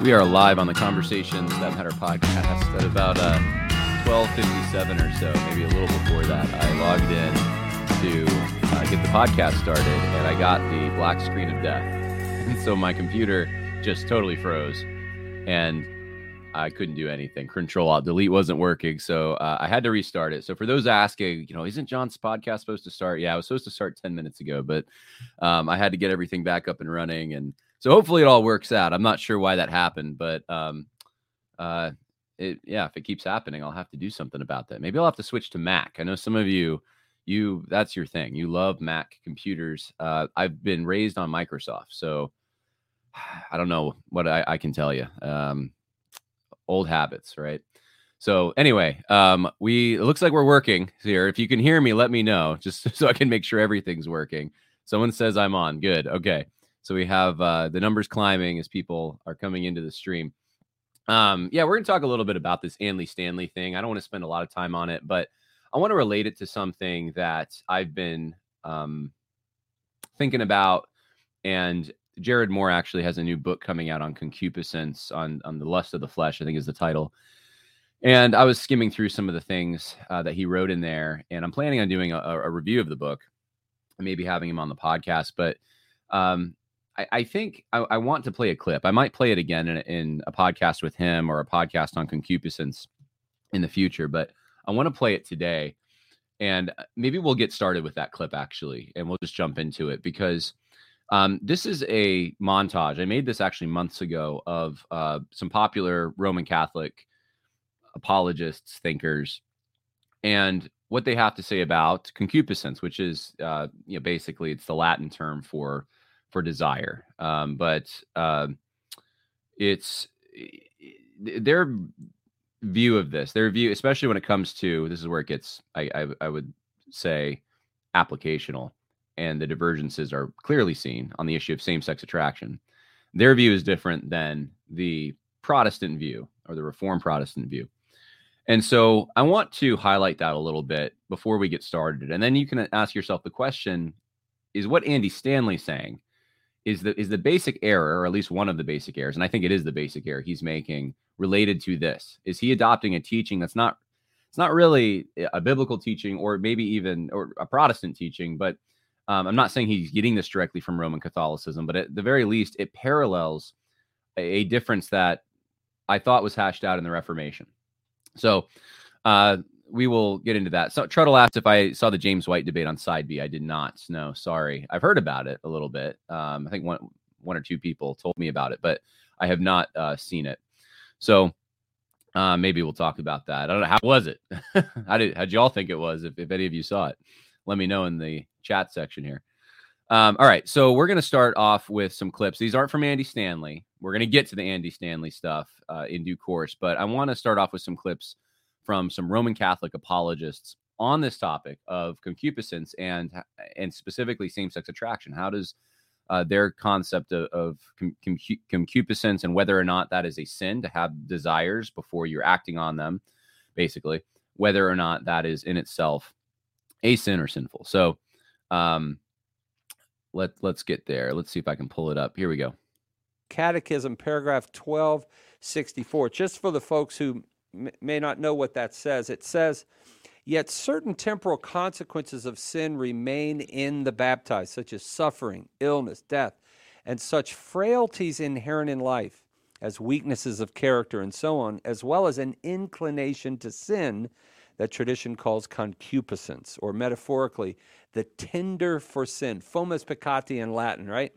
We are live on the Conversations That Matter podcast at about uh, 12.57 or so, maybe a little before that. I logged in to uh, get the podcast started, and I got the black screen of death. And so my computer just totally froze, and I couldn't do anything. Control Alt Delete wasn't working, so uh, I had to restart it. So for those asking, you know, isn't John's podcast supposed to start? Yeah, I was supposed to start 10 minutes ago, but um, I had to get everything back up and running and – so hopefully it all works out. I'm not sure why that happened, but um, uh, it yeah, if it keeps happening, I'll have to do something about that. Maybe I'll have to switch to Mac. I know some of you, you that's your thing. You love Mac computers. Uh, I've been raised on Microsoft, so I don't know what I, I can tell you. Um, old habits, right? So anyway, um, we it looks like we're working here. If you can hear me, let me know, just so I can make sure everything's working. Someone says I'm on. Good. Okay. So we have uh, the numbers climbing as people are coming into the stream. Um, yeah, we're going to talk a little bit about this Andy Stanley thing. I don't want to spend a lot of time on it, but I want to relate it to something that I've been um, thinking about. And Jared Moore actually has a new book coming out on concupiscence, on on the lust of the flesh. I think is the title. And I was skimming through some of the things uh, that he wrote in there, and I'm planning on doing a, a review of the book, maybe having him on the podcast. But um, I, think I, I, want to play a clip. I might play it again in, in a podcast with him or a podcast on concupiscence in the future, but I want to play it today. And uh, maybe we'll get started with that clip actually, and we'll just jump into it because um, this is a montage. I made this actually months ago of uh, some popular Roman Catholic apologists, thinkers, and what they have to say about concupiscence, which is, uh, you know, basically it's the Latin term for for desire. Um, but uh, it's their view of this, their view, especially when it comes to this is where it gets, I, I, I would say, applicational, and the divergences are clearly seen on the issue of same sex attraction. Their view is different than the Protestant view or the Reformed Protestant view. And so I want to highlight that a little bit before we get started. And then you can ask yourself the question is what Andy Stanley saying is the is the basic error, or at least one of the basic errors, and I think it is the basic error he's making related to this. Is he adopting a teaching that's not it's not really a biblical teaching, or maybe even or a Protestant teaching, but um, I'm not saying he's getting this directly from Roman Catholicism, but at the very least, it parallels a, a difference that I thought was hashed out in the Reformation. So, uh, we will get into that. So Truttle asked if I saw the James White debate on Side B. I did not. No, sorry. I've heard about it a little bit. Um, I think one one or two people told me about it, but I have not uh, seen it. So uh, maybe we'll talk about that. I don't know how was it. how did how'd y'all think it was? If, if any of you saw it, let me know in the chat section here. Um, all right, so we're going to start off with some clips. These aren't from Andy Stanley. We're going to get to the Andy Stanley stuff uh, in due course, but I want to start off with some clips from some Roman Catholic apologists on this topic of concupiscence and and specifically same-sex attraction. How does uh, their concept of, of concupiscence and whether or not that is a sin to have desires before you're acting on them, basically, whether or not that is in itself a sin or sinful. So, um, let let's get there. Let's see if I can pull it up. Here we go. Catechism, paragraph twelve sixty four. Just for the folks who may not know what that says. It says, Yet certain temporal consequences of sin remain in the baptized, such as suffering, illness, death, and such frailties inherent in life as weaknesses of character and so on, as well as an inclination to sin that tradition calls concupiscence, or metaphorically, the tinder for sin, fomes peccati in Latin, right?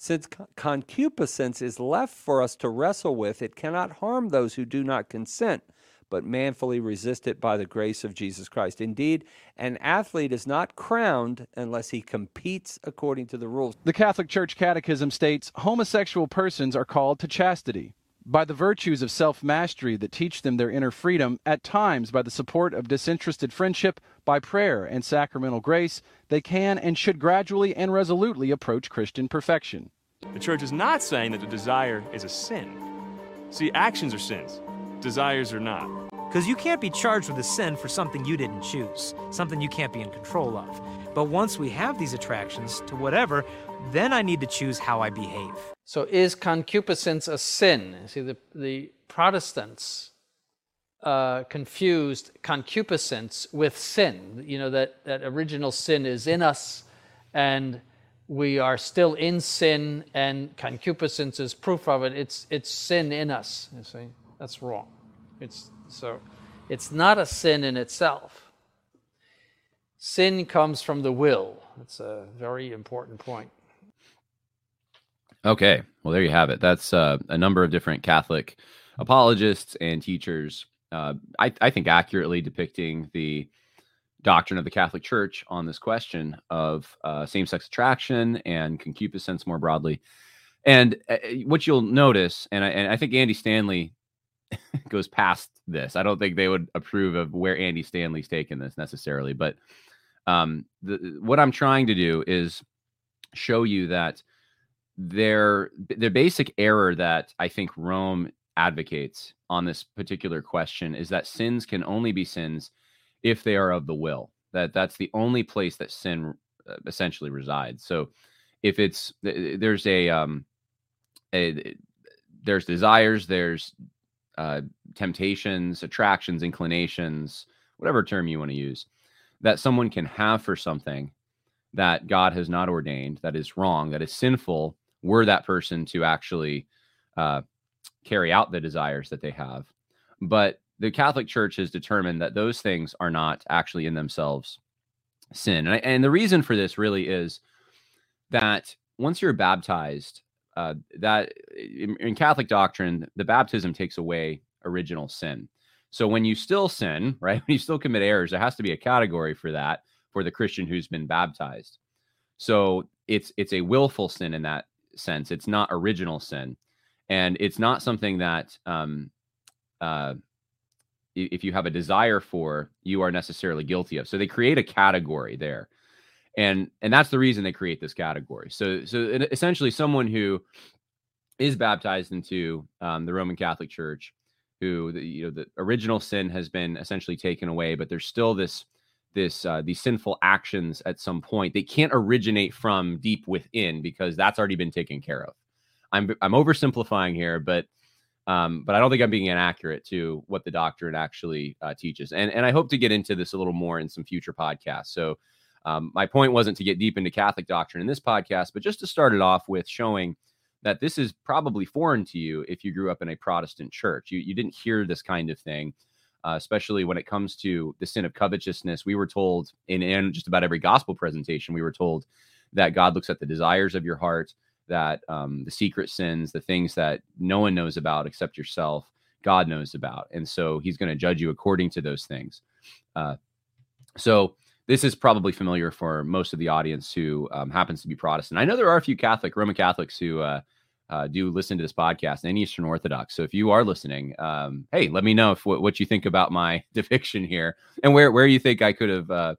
Since concupiscence is left for us to wrestle with, it cannot harm those who do not consent, but manfully resist it by the grace of Jesus Christ. Indeed, an athlete is not crowned unless he competes according to the rules. The Catholic Church Catechism states homosexual persons are called to chastity by the virtues of self mastery that teach them their inner freedom, at times by the support of disinterested friendship, by prayer and sacramental grace, they can and should gradually and resolutely approach Christian perfection. The church is not saying that the desire is a sin. See, actions are sins, desires are not. Because you can't be charged with a sin for something you didn't choose, something you can't be in control of. But once we have these attractions to whatever, then I need to choose how I behave. So, is concupiscence a sin? See, the, the Protestants uh, confused concupiscence with sin. You know, that, that original sin is in us, and we are still in sin, and concupiscence is proof of it. It's, it's sin in us. You see, that's wrong. It's, so, it's not a sin in itself. Sin comes from the will. That's a very important point. Okay, well there you have it. That's uh, a number of different Catholic apologists and teachers. Uh, I, I think accurately depicting the doctrine of the Catholic Church on this question of uh, same-sex attraction and concupiscence more broadly. And uh, what you'll notice, and I, and I think Andy Stanley goes past this. I don't think they would approve of where Andy Stanley's taken this necessarily, but um, the, what I'm trying to do is show you that their the basic error that I think Rome advocates on this particular question is that sins can only be sins if they are of the will. That that's the only place that sin uh, essentially resides. So if it's there's a um a, there's desires, there's uh, temptations, attractions, inclinations, whatever term you want to use, that someone can have for something that God has not ordained, that is wrong, that is sinful, were that person to actually uh, carry out the desires that they have. But the Catholic Church has determined that those things are not actually in themselves sin. And, I, and the reason for this really is that once you're baptized, uh, that in, in Catholic doctrine, the baptism takes away original sin. So when you still sin, right, when you still commit errors, there has to be a category for that for the Christian who's been baptized. So it's it's a willful sin in that sense. It's not original sin, and it's not something that um, uh, if you have a desire for, you are necessarily guilty of. So they create a category there, and and that's the reason they create this category. So so essentially, someone who is baptized into um, the Roman Catholic Church, who the, you know the original sin has been essentially taken away, but there's still this this uh, these sinful actions at some point. They can't originate from deep within because that's already been taken care of. I'm i'm oversimplifying here but um, but i don't think i'm being inaccurate to what the doctrine actually uh, teaches. And and i hope to get into this a little more in some future podcasts. So um, my point wasn't to get deep into catholic doctrine in this podcast but just to start it off with showing that this is probably foreign to you if you grew up in a protestant church you, you didn't hear this kind of thing uh, especially when it comes to the sin of covetousness. We were told in, in just about every gospel presentation, we were told that God looks at the desires of your heart, that um, the secret sins, the things that no one knows about except yourself, God knows about. And so he's going to judge you according to those things. Uh, so this is probably familiar for most of the audience who um, happens to be Protestant. I know there are a few Catholic, Roman Catholics who uh, uh, do listen to this podcast and Eastern Orthodox. So if you are listening, um, hey, let me know if what, what, you think about my depiction here and where where you think I could have. Uh,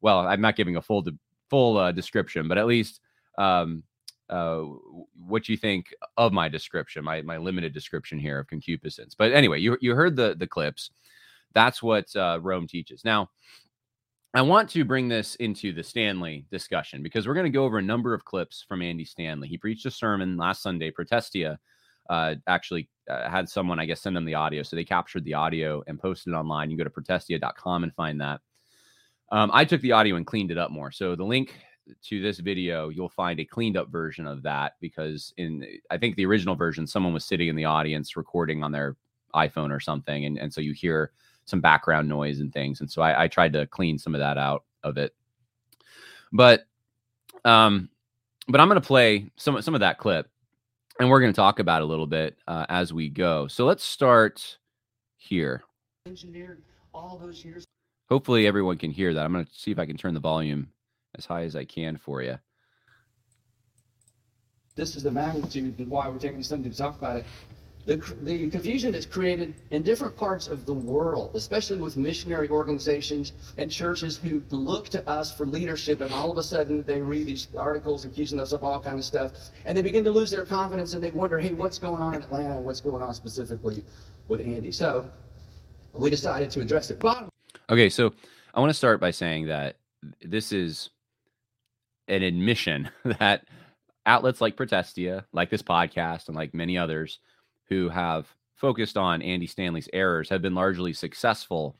well, I'm not giving a full de- full uh, description, but at least um, uh, what you think of my description, my my limited description here of concupiscence. But anyway, you you heard the the clips. That's what uh, Rome teaches. Now, I want to bring this into the Stanley discussion because we're going to go over a number of clips from Andy Stanley. He preached a sermon last Sunday. Protestia uh, actually uh, had someone, I guess, send them the audio. So they captured the audio and posted it online. You go to protestia.com and find that. Um, I took the audio and cleaned it up more. So the link to this video, you'll find a cleaned up version of that because in I think the original version, someone was sitting in the audience recording on their iPhone or something, and, and so you hear some background noise and things. And so I, I tried to clean some of that out of it. But um, but I'm going to play some some of that clip, and we're going to talk about a little bit uh, as we go. So let's start here. Engineered all those years. Hopefully, everyone can hear that. I'm going to see if I can turn the volume as high as I can for you. This is the magnitude and why we're taking something to talk about it the, the confusion is created in different parts of the world, especially with missionary organizations and churches who look to us for leadership, and all of a sudden they read these articles accusing us of all kind of stuff, and they begin to lose their confidence and they wonder, hey, what's going on in Atlanta? What's going on specifically with Andy? So we decided to address it. Okay, so I want to start by saying that this is an admission that outlets like Protestia, like this podcast, and like many others who have focused on Andy Stanley's errors have been largely successful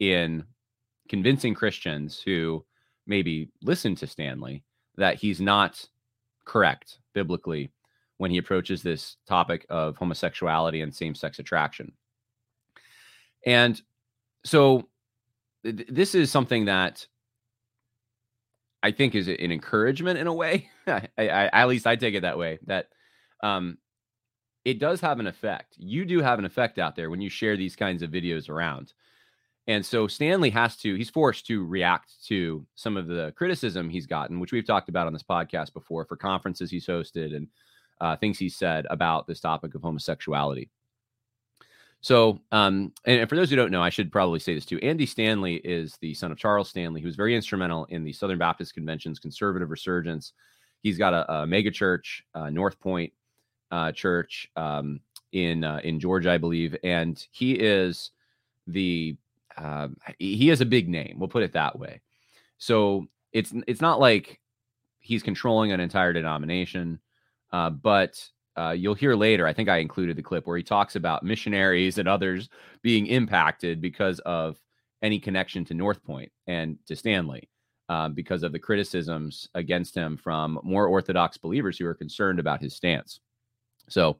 in convincing Christians who maybe listen to Stanley that he's not correct biblically when he approaches this topic of homosexuality and same sex attraction. And so th- this is something that I think is an encouragement in a way. I, I, at least I take it that way. That um, it does have an effect. You do have an effect out there when you share these kinds of videos around. And so Stanley has to, he's forced to react to some of the criticism he's gotten, which we've talked about on this podcast before for conferences he's hosted and uh, things he said about this topic of homosexuality. So, um, and for those who don't know, I should probably say this too. Andy Stanley is the son of Charles Stanley, who was very instrumental in the Southern Baptist Convention's conservative resurgence. He's got a, a mega church, uh, North Point uh, Church um, in uh, in Georgia, I believe, and he is the um, he has a big name. We'll put it that way. So it's it's not like he's controlling an entire denomination, uh, but uh, you'll hear later. I think I included the clip where he talks about missionaries and others being impacted because of any connection to North Point and to Stanley. Um, because of the criticisms against him from more Orthodox believers who are concerned about his stance. So,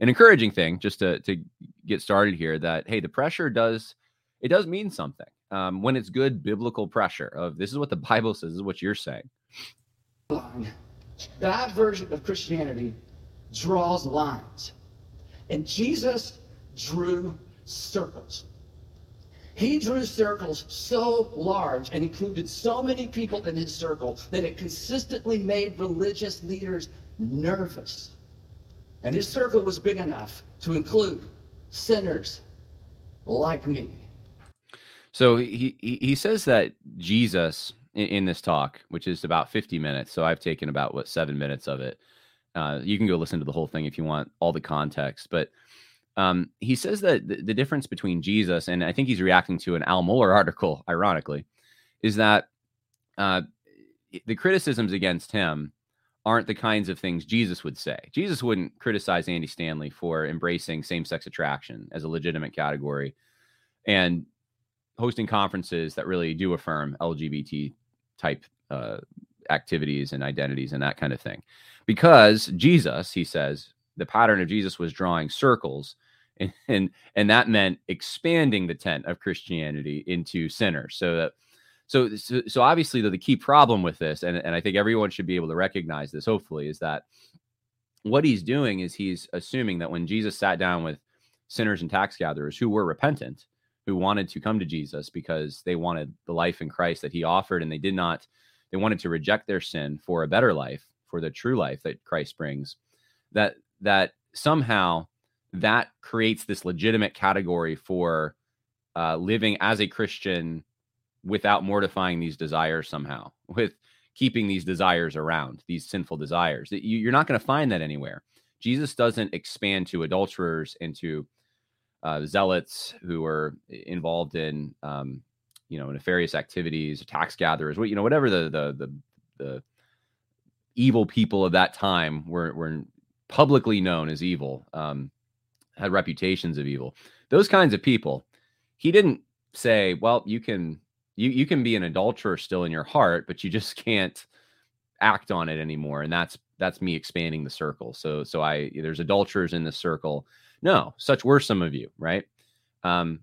an encouraging thing just to, to get started here that, hey, the pressure does it does mean something um, when it's good biblical pressure of this is what the Bible says, is what you're saying. That version of Christianity draws lines, and Jesus drew circles. He drew circles so large and included so many people in his circle that it consistently made religious leaders nervous. And his circle was big enough to include sinners like me. So he he, says that Jesus in, in, this talk, which is about 50 minutes, so I've taken about what seven minutes of it. Uh, you can go listen to the whole thing if you want all the context, but um, he says that the, the, difference between Jesus and I think he's reacting to an Al Mohler article, ironically, is that uh, the criticisms against him aren't the kinds of things Jesus would say. Jesus wouldn't criticize Andy Stanley for embracing same sex attraction as a legitimate category. And hosting conferences that really do affirm LGBT type uh, activities and identities and that kind of thing. Because Jesus, he says, the pattern of Jesus was drawing circles. And, and and that meant expanding the tent of Christianity into sinners. So that so so, obviously the, the key problem with this, and, and I think everyone should be able to recognize this, hopefully, is that what he's doing is he's assuming that when Jesus sat down with sinners and tax gatherers who were repentant, who wanted to come to Jesus because they wanted the life in Christ that he offered and they did not they wanted to reject their sin for a better life, for the true life that Christ brings. That that somehow that creates this legitimate category for uh, living as a Christian without mortifying these desires somehow, with keeping these desires around, these sinful desires. You're not going to find that anywhere. Jesus doesn't expand to adulterers and to uh, zealots who were involved in um, you know nefarious activities, tax gatherers, you know whatever the the the, the evil people of that time were were publicly known as evil, um, had reputations of evil. Those kinds of people, he didn't say, well, you can you you can be an adulterer still in your heart, but you just can't act on it anymore. And that's that's me expanding the circle. So so I there's adulterers in the circle no, such were some of you, right? Um,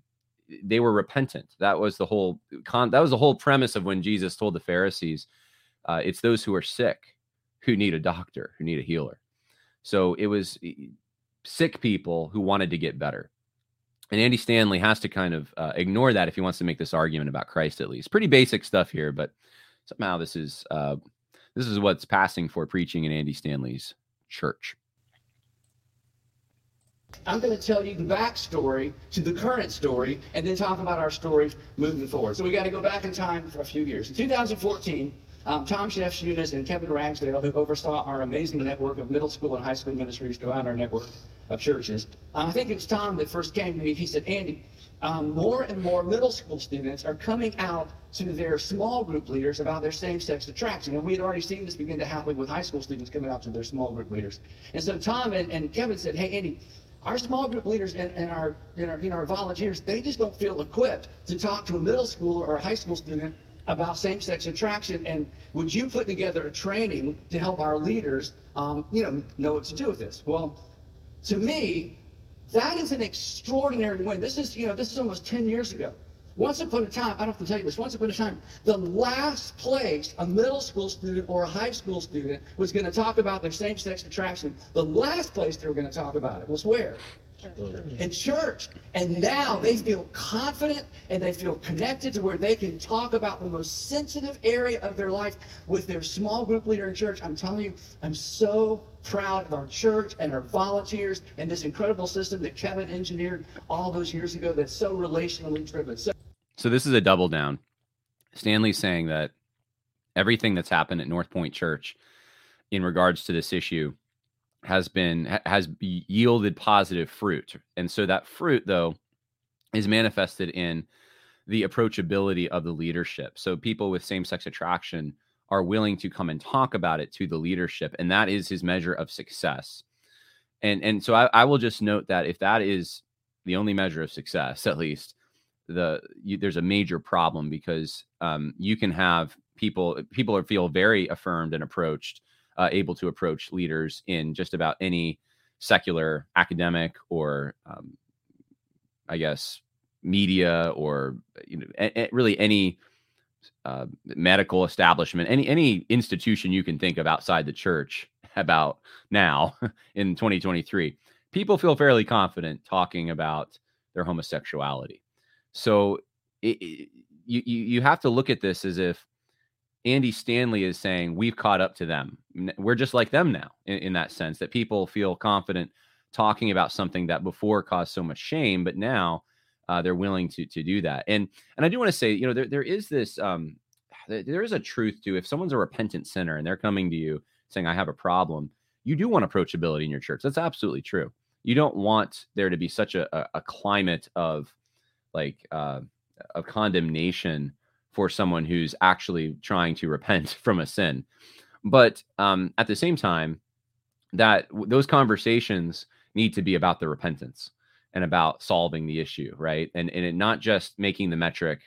they were repentant. That was the whole con. That was the whole premise of when Jesus told the Pharisees, uh, "It's those who are sick who need a doctor, who need a healer." So it was sick people who wanted to get better. And Andy Stanley has to kind of uh, ignore that if he wants to make this argument about Christ. At least pretty basic stuff here, but somehow this is uh, this is what's passing for preaching in Andy Stanley's church. I'm going to tell you the backstory to the current story and then talk about our story moving forward. So we got to go back in time for a few years. In 2014, um, Tom Shefchunas and Kevin Ragsdale, who oversaw our amazing network of middle school and high school ministries throughout our network, of churches. I think it was Tom that first came to me. He said, Andy, um, more and more middle school students are coming out to their small group leaders about their same-sex attraction. And we had already seen this begin to happen with high school students coming out to their small group leaders. And so Tom and, and Kevin said, hey, Andy, our small group leaders and, and our, and our, you know, our volunteers, they just don't feel equipped to talk to a middle schooler or a high school student about same-sex attraction. And would you put together a training to help our leaders, um, you know, know what to do with this? Well, to me, that is an extraordinary win. This is, you know, this is almost 10 years ago. Once upon a time, I don't have to tell you this, once upon a time, the last place a middle school student or a high school student was going to talk about their same-sex attraction, the last place they were going to talk about it was where? in church. And now they feel confident and they feel connected to where they can talk about the most sensitive area of their life with their small group leader in church. I'm telling you, I'm so proud of our church and our volunteers and this incredible system that Kevin engineered all those years ago that's so relationally driven. So, so this is a double down. Stanley's saying that everything that's happened at North Point Church in regards to this issue has been has yielded positive fruit and so that fruit though is manifested in the approachability of the leadership so people with same-sex attraction are willing to come and talk about it to the leadership and that is his measure of success. And and so I, I will just note that if that is the only measure of success at least the you, there's a major problem because um, you can have people people feel very affirmed and approached uh, able to approach leaders in just about any secular, academic, or um, I guess media, or you know, a, a, really any uh, medical establishment, any any institution you can think of outside the church about now in 2023. People feel fairly confident talking about their homosexuality. So it, it, you you have to look at this as if Andy Stanley is saying we've caught up to them. We're just like them now in, in, that sense that people feel confident talking about something that before caused so much shame, but now uh, they're willing to to do that. And and I do want to say, you know, there there is this um, there is a truth to if someone's a repentant sinner and they're coming to you saying I have a problem, you do want approachability in your church. That's absolutely true. You don't want there to be such a, a, a climate of like uh, of condemnation for someone who's actually trying to repent from a sin. But um, at the same time, that those conversations need to be about the repentance and about solving the issue, right? And and not just making the metric,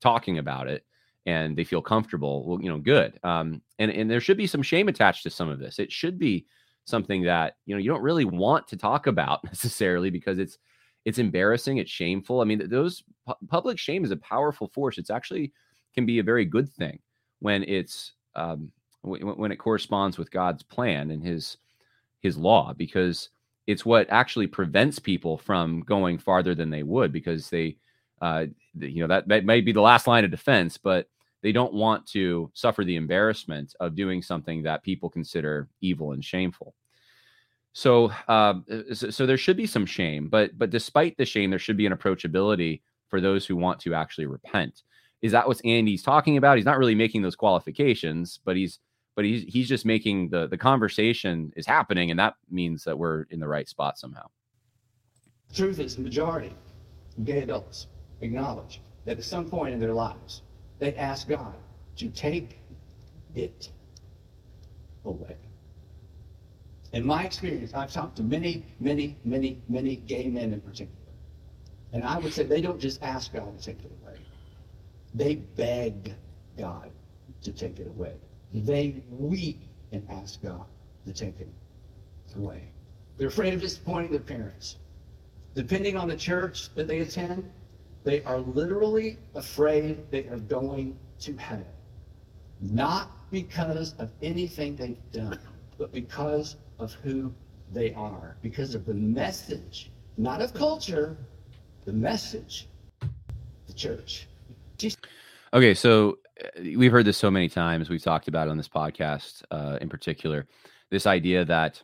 talking about it, and they feel comfortable. Well, you know, good. Um, and and there should be some shame attached to some of this. It should be something that you know you don't really want to talk about necessarily because it's it's embarrassing, it's shameful. I mean, those pu- public shame is a powerful force. It's actually can be a very good thing when it's um, w- when it corresponds with God's plan and His His law, because it's what actually prevents people from going farther than they would, because they, uh, you know, that, that may be the last line of defense, but they don't want to suffer the embarrassment of doing something that people consider evil and shameful. So, uh, so, so there should be some shame, but but despite the shame, there should be an approachability for those who want to actually repent is that what Andy's talking about? He's not really making those qualifications, but he's but he's he's just making the the conversation is happening, and that means that we're in the right spot somehow. Truth is, the majority of gay adults acknowledge that at some point in their lives they ask God to take it away. In my experience, I've talked to many, many, many, many gay men in particular. And I would say they don't just ask God to take it away. They beg God to take it away. They weep and ask God to take it away. They're afraid of disappointing their parents. Depending on the church that they attend, they are literally afraid they are going to hell. Not because of anything they've done, but because of who they are, because of the message, not of culture, the message, the church. Okay, so uh, we've heard this so many times. We've talked about it on this podcast, uh, in particular, this idea that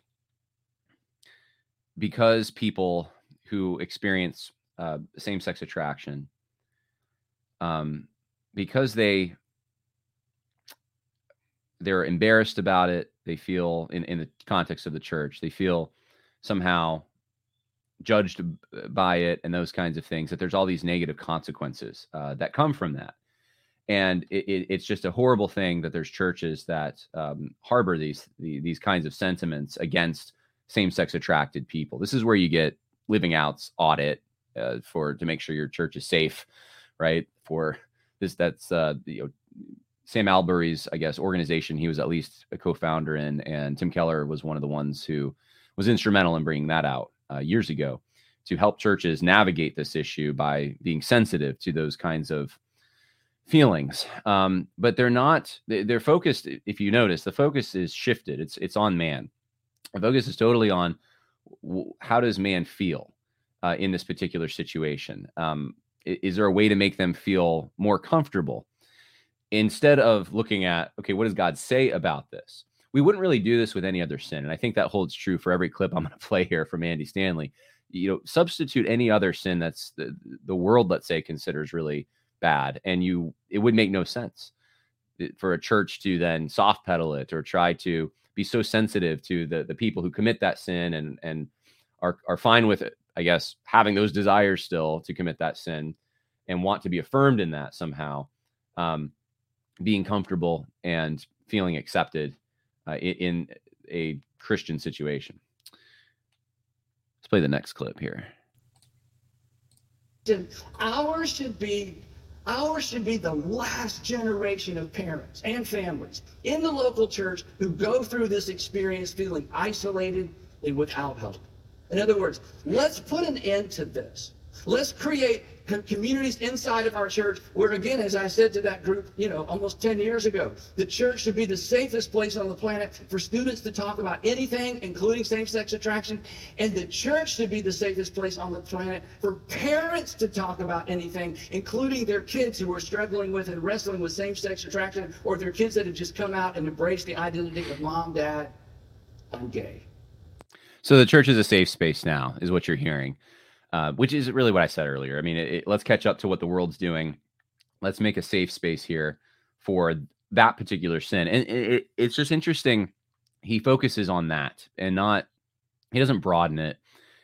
because people who experience uh, same-sex attraction, um, because they they're embarrassed about it, they feel in in the context of the church, they feel somehow judged by it and those kinds of things that there's all these negative consequences uh, that come from that and it, it, it's just a horrible thing that there's churches that um, harbor these the, these kinds of sentiments against same-sex attracted people. This is where you get living outs audit uh, for to make sure your church is safe right? For this that's uh you know sam Allberry's, i guess organization he was at least a co-founder in and tim keller was one of the ones who was instrumental in bringing that out uh, years ago to help churches navigate this issue by being sensitive to those kinds of feelings um, but they're not they're focused if you notice the focus is shifted it's it's on man. The focus is totally on how does man feel uh, in this particular situation? Um, is there a way to make them feel more comfortable? Instead of looking at okay what does god say about this? We wouldn't really do this with any other sin and i think that holds true for every clip i'm going to play here from andy stanley. You know substitute any other sin that's the, the world let's say considers really bad and you it would make no sense for a church to then soft pedal it or try to be so sensitive to the the people who commit that sin and and are are fine with it i guess having those desires still to commit that sin and want to be affirmed in that somehow um, being comfortable and feeling accepted uh, in, in a christian situation. Let's play the next clip here. Ours should be Ours should be the last generation of parents and families in the local church who go through this experience feeling isolated and without help. In other words, let's put an end to this. Let's create communities inside of our church where, again, as I said to that group, you know, almost 10 years ago, the church should be the safest place on the planet for students to talk about anything, including same sex attraction. And the church should be the safest place on the planet for parents to talk about anything, including their kids who are struggling with and wrestling with same sex attraction or their kids that have just come out and embraced the identity of mom, dad, I'm gay. So the church is a safe space now, is what you're hearing uh, which is really what I said earlier. I mean, it, it, let's catch up to what the world's doing. Let's make a safe space here for that particular sin. And it, it's just interesting. He focuses on that and not, he doesn't broaden it.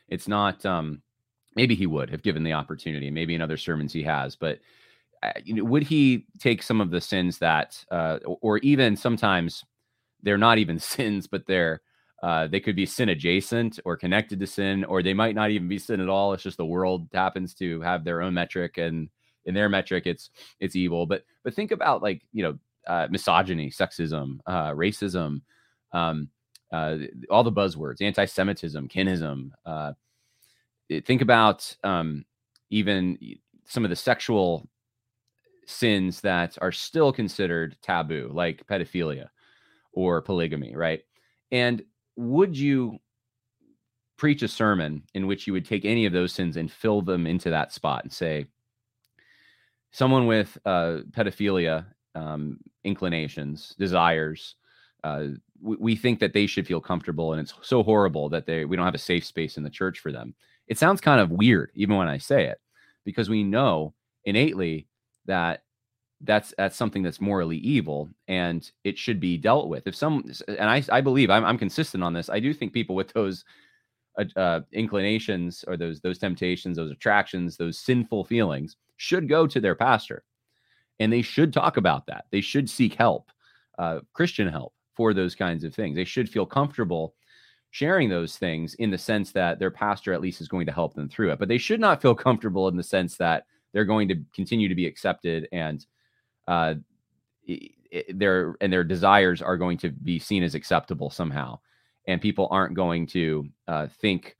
It's not, um, maybe he would have given the opportunity. Maybe in other sermons he has, but uh, you know, would he take some of the sins that, uh, or even sometimes they're not even sins, but they're uh, they could be sin adjacent or connected to sin, or they might not even be sin at all. It's just the world happens to have their own metric, and in their metric, it's it's evil. But but think about like you know uh, misogyny, sexism, uh, racism, um, uh, all the buzzwords, anti-Semitism, kinism. Uh, think about um, even some of the sexual sins that are still considered taboo, like pedophilia or polygamy, right? And would you preach a sermon in which you would take any of those sins and fill them into that spot and say, someone with uh, pedophilia um, inclinations, desires, uh, we, we, think that they should feel comfortable, and it's so horrible that they we don't have a safe space in the church for them. It sounds kind of weird, even when I say it, because we know innately that that's that's something that's morally evil and it should be dealt with. If some and i i believe i'm, I'm consistent on this i do think people with those uh, uh, inclinations or those those temptations those attractions those sinful feelings should go to their pastor and they should talk about that. They should seek help uh, christian help for those kinds of things. They should feel comfortable sharing those things in the sense that their pastor at least is going to help them through it but they should not feel comfortable in the sense that they're going to continue to be accepted and uh, their and their desires are going to be seen as acceptable somehow, and people aren't going to uh, think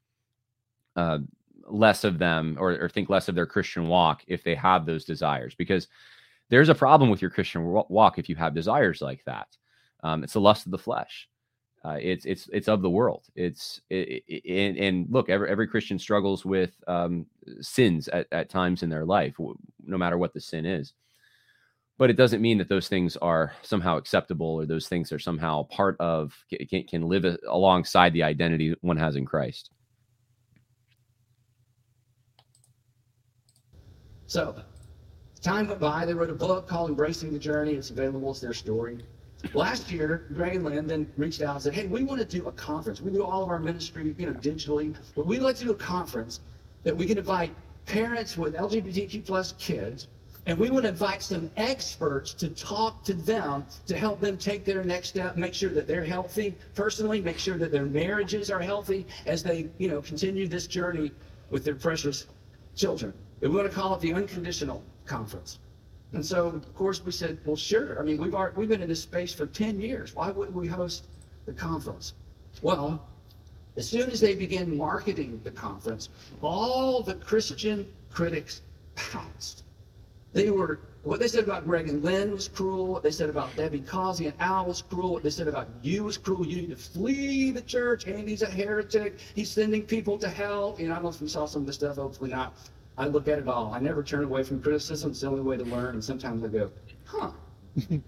uh, less of them or, or think less of their Christian walk if they have those desires, because there's a problem with your Christian walk if you have desires like that. Um, it's the lust of the flesh. Uh, it's it's it's of the world. It's it, it, and, look, every every Christian struggles with um, sins at, at times in their life, no matter what the sin is but it doesn't mean that those things are somehow acceptable or those things are somehow part of can, can live alongside the identity one has in christ. So time went by. They wrote a book called embracing the journey. It's available it's their story. Last year, Greg and Lynn then reached out and said, "Hey, we want to do a conference. We do all of our ministry, you know, digitally, but we'd like to do a conference that we can invite parents with LGBTQ plus kids, and we would invite some experts to talk to them to help them take their next step, make sure that they're healthy personally, make sure that their marriages are healthy as they, you know, continue this journey with their precious children. And we want to call it the Unconditional Conference." And so, of course, we said, well, sure. I mean, we've, already, we've been in this space for 10 years. Why wouldn't we host the conference? Well, as soon as they began marketing the conference, all the Christian critics pounced. They were, what they said about Greg and Lynn was cruel. What they said about Debbie Causey and Al was cruel. What they said about you was cruel. You need to flee the church. Andy's a heretic. He's sending people to hell. You know, I don't know if you saw some of this stuff, hopefully not. I look at it all. I never turn away from criticism. It's the only way to learn. And sometimes I go, huh.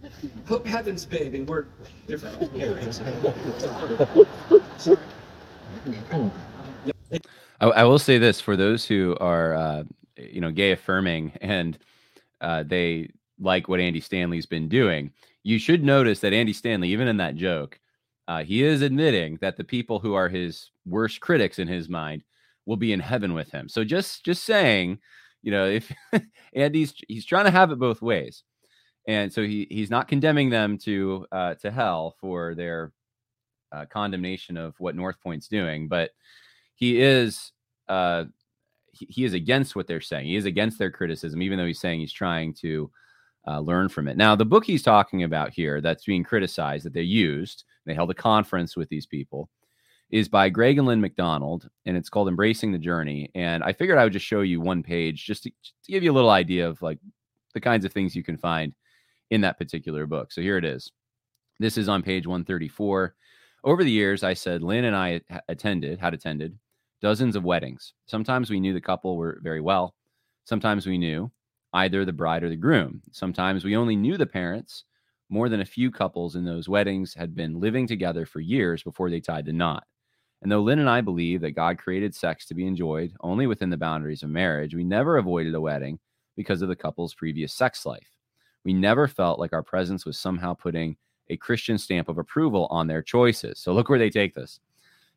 Hope heaven's big and we're different areas. I, I will say this for those who are, uh, you know, gay affirming and uh, they like what Andy Stanley's been doing. You should notice that Andy Stanley, even in that joke, uh, he is admitting that the people who are his worst critics in his mind will be in heaven with him. So just just saying, you know, if Andy's he's trying to have it both ways, and so he he's not condemning them to uh, to hell for their uh, condemnation of what North Point's doing, but he is uh, he, is against what they're saying. He is against their criticism, even though he's saying he's trying to uh, learn from it. Now, the book he's talking about here that's being criticized that they used, they held a conference with these people, is by Greg and Lynn McDonald, and it's called Embracing the Journey. And I figured I would just show you one page just to, to give you a little idea of like the kinds of things you can find in that particular book. So here it is. This is on page 134. Over the years, I said Lynn and I attended, had attended dozens of weddings. Sometimes we knew the couple were very well. Sometimes we knew either the bride or the groom. Sometimes we only knew the parents. More than a few couples in those weddings had been living together for years before they tied the knot. And though Lynn and I believe that God created sex to be enjoyed only within the boundaries of marriage, we never avoided a wedding because of the couple's previous sex life. We never felt like our presence was somehow putting a Christian stamp of approval on their choices. So look where they take this.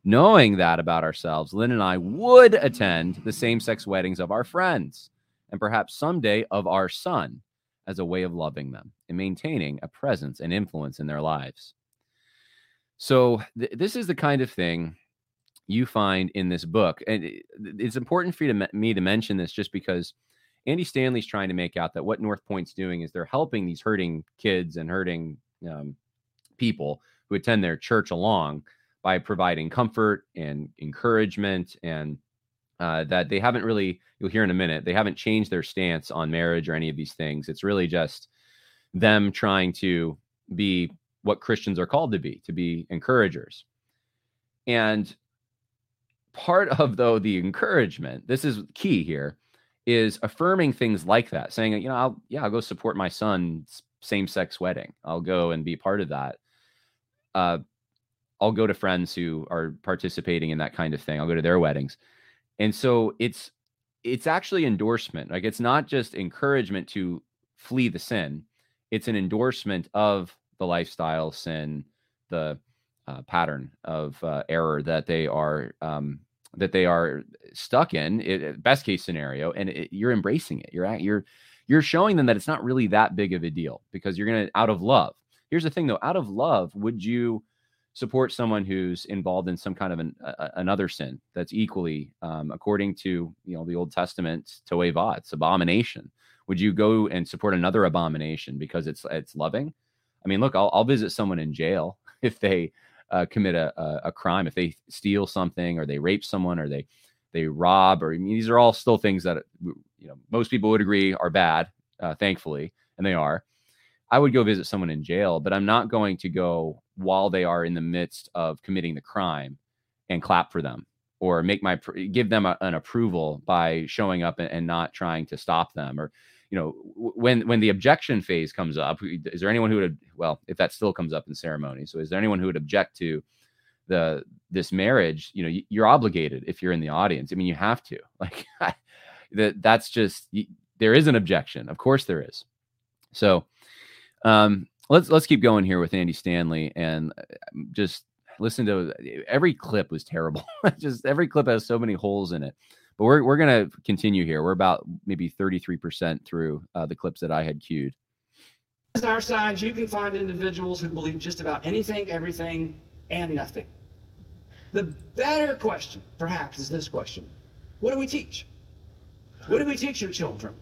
Knowing that about ourselves, Lynn and I would attend the same sex weddings of our friends and perhaps someday of our son as a way of loving them and maintaining a presence and influence in their lives. So, th- this is the kind of thing you find in this book. And it's important for you to me to mention this just because Andy Stanley's trying to make out that what North Point's doing is they're helping these hurting kids and hurting um, people who attend their church along by providing comfort and encouragement and uh, that they haven't really you'll hear in a minute they haven't changed their stance on marriage or any of these things. It's really just them trying to be what christians are called to be to be encouragers. And part of though the encouragement this is key here is affirming things like that saying you know i'll yeah i'll go support my son's same-sex wedding. I'll go and be part of that. Uh, i'll go to friends who are participating in that kind of thing i'll go to their weddings and so it's it's actually endorsement like it's not just encouragement to flee the sin it's an endorsement of the lifestyle sin the uh, pattern of uh, error that they are um, that they are stuck in. It, best case scenario, and it, you're embracing it. You're you're you're showing them that it's not really that big of a deal because you're gonna out of love. Here's the thing, though. Out of love, would you support someone who's involved in some kind of an, uh, another sin that's equally, um, according to you know the Old Testament, toeva, it's abomination? Would you go and support another abomination because it's it's loving? I mean, look, I'll, I'll visit someone in jail if they uh, commit a, a, a, crime, if they steal something or they rape someone or they they rob, or I mean, these are all still things that you know most people would agree are bad, uh, thankfully, and they are. I would go visit someone in jail, but I'm not going to go while they are in the midst of committing the crime and clap for them or make my give them a, an approval by showing up and, and not trying to stop them or you know when when the objection phase comes up is there anyone who would well if that still comes up in ceremony so is there anyone who would object to the this marriage you know you're obligated if you're in the audience. I mean you have to. Like that that's just there is an objection. Of course there is. So um let's let's keep going here with Andy Stanley and uh, just listen to every clip was terrible. just every clip has so many holes in it. But we're we're gonna continue here. We're about maybe 33% through uh, the clips that I had queued. our side, you can find individuals who believe just about anything, everything, and nothing. The better question, perhaps, is this question What do we teach? What do we teach your children,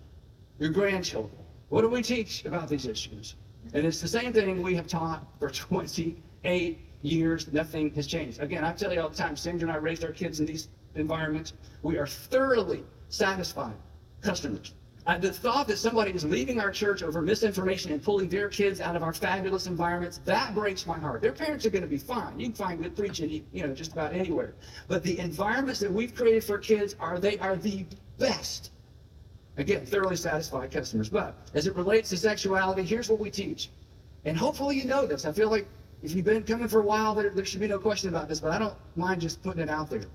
your grandchildren? What do we teach about these issues? And it's the same thing we have taught for 28 years. Nothing has changed. Again, I tell you all the time, Sandra and I raised our kids in these environments. We are thoroughly satisfied customers. Uh, the thought that somebody is leaving our church over misinformation and pulling their kids out of our fabulous environments, that breaks my heart. Their parents are going to be fine. You can find good preaching, you know, just about anywhere. But the environments that we've created for kids are they are the best. Again, thoroughly satisfied customers. But as it relates to sexuality, here's what we teach. And hopefully you know this. I feel like if you've been coming for a while, there, there should be no question about this, but I don't mind just putting it out there.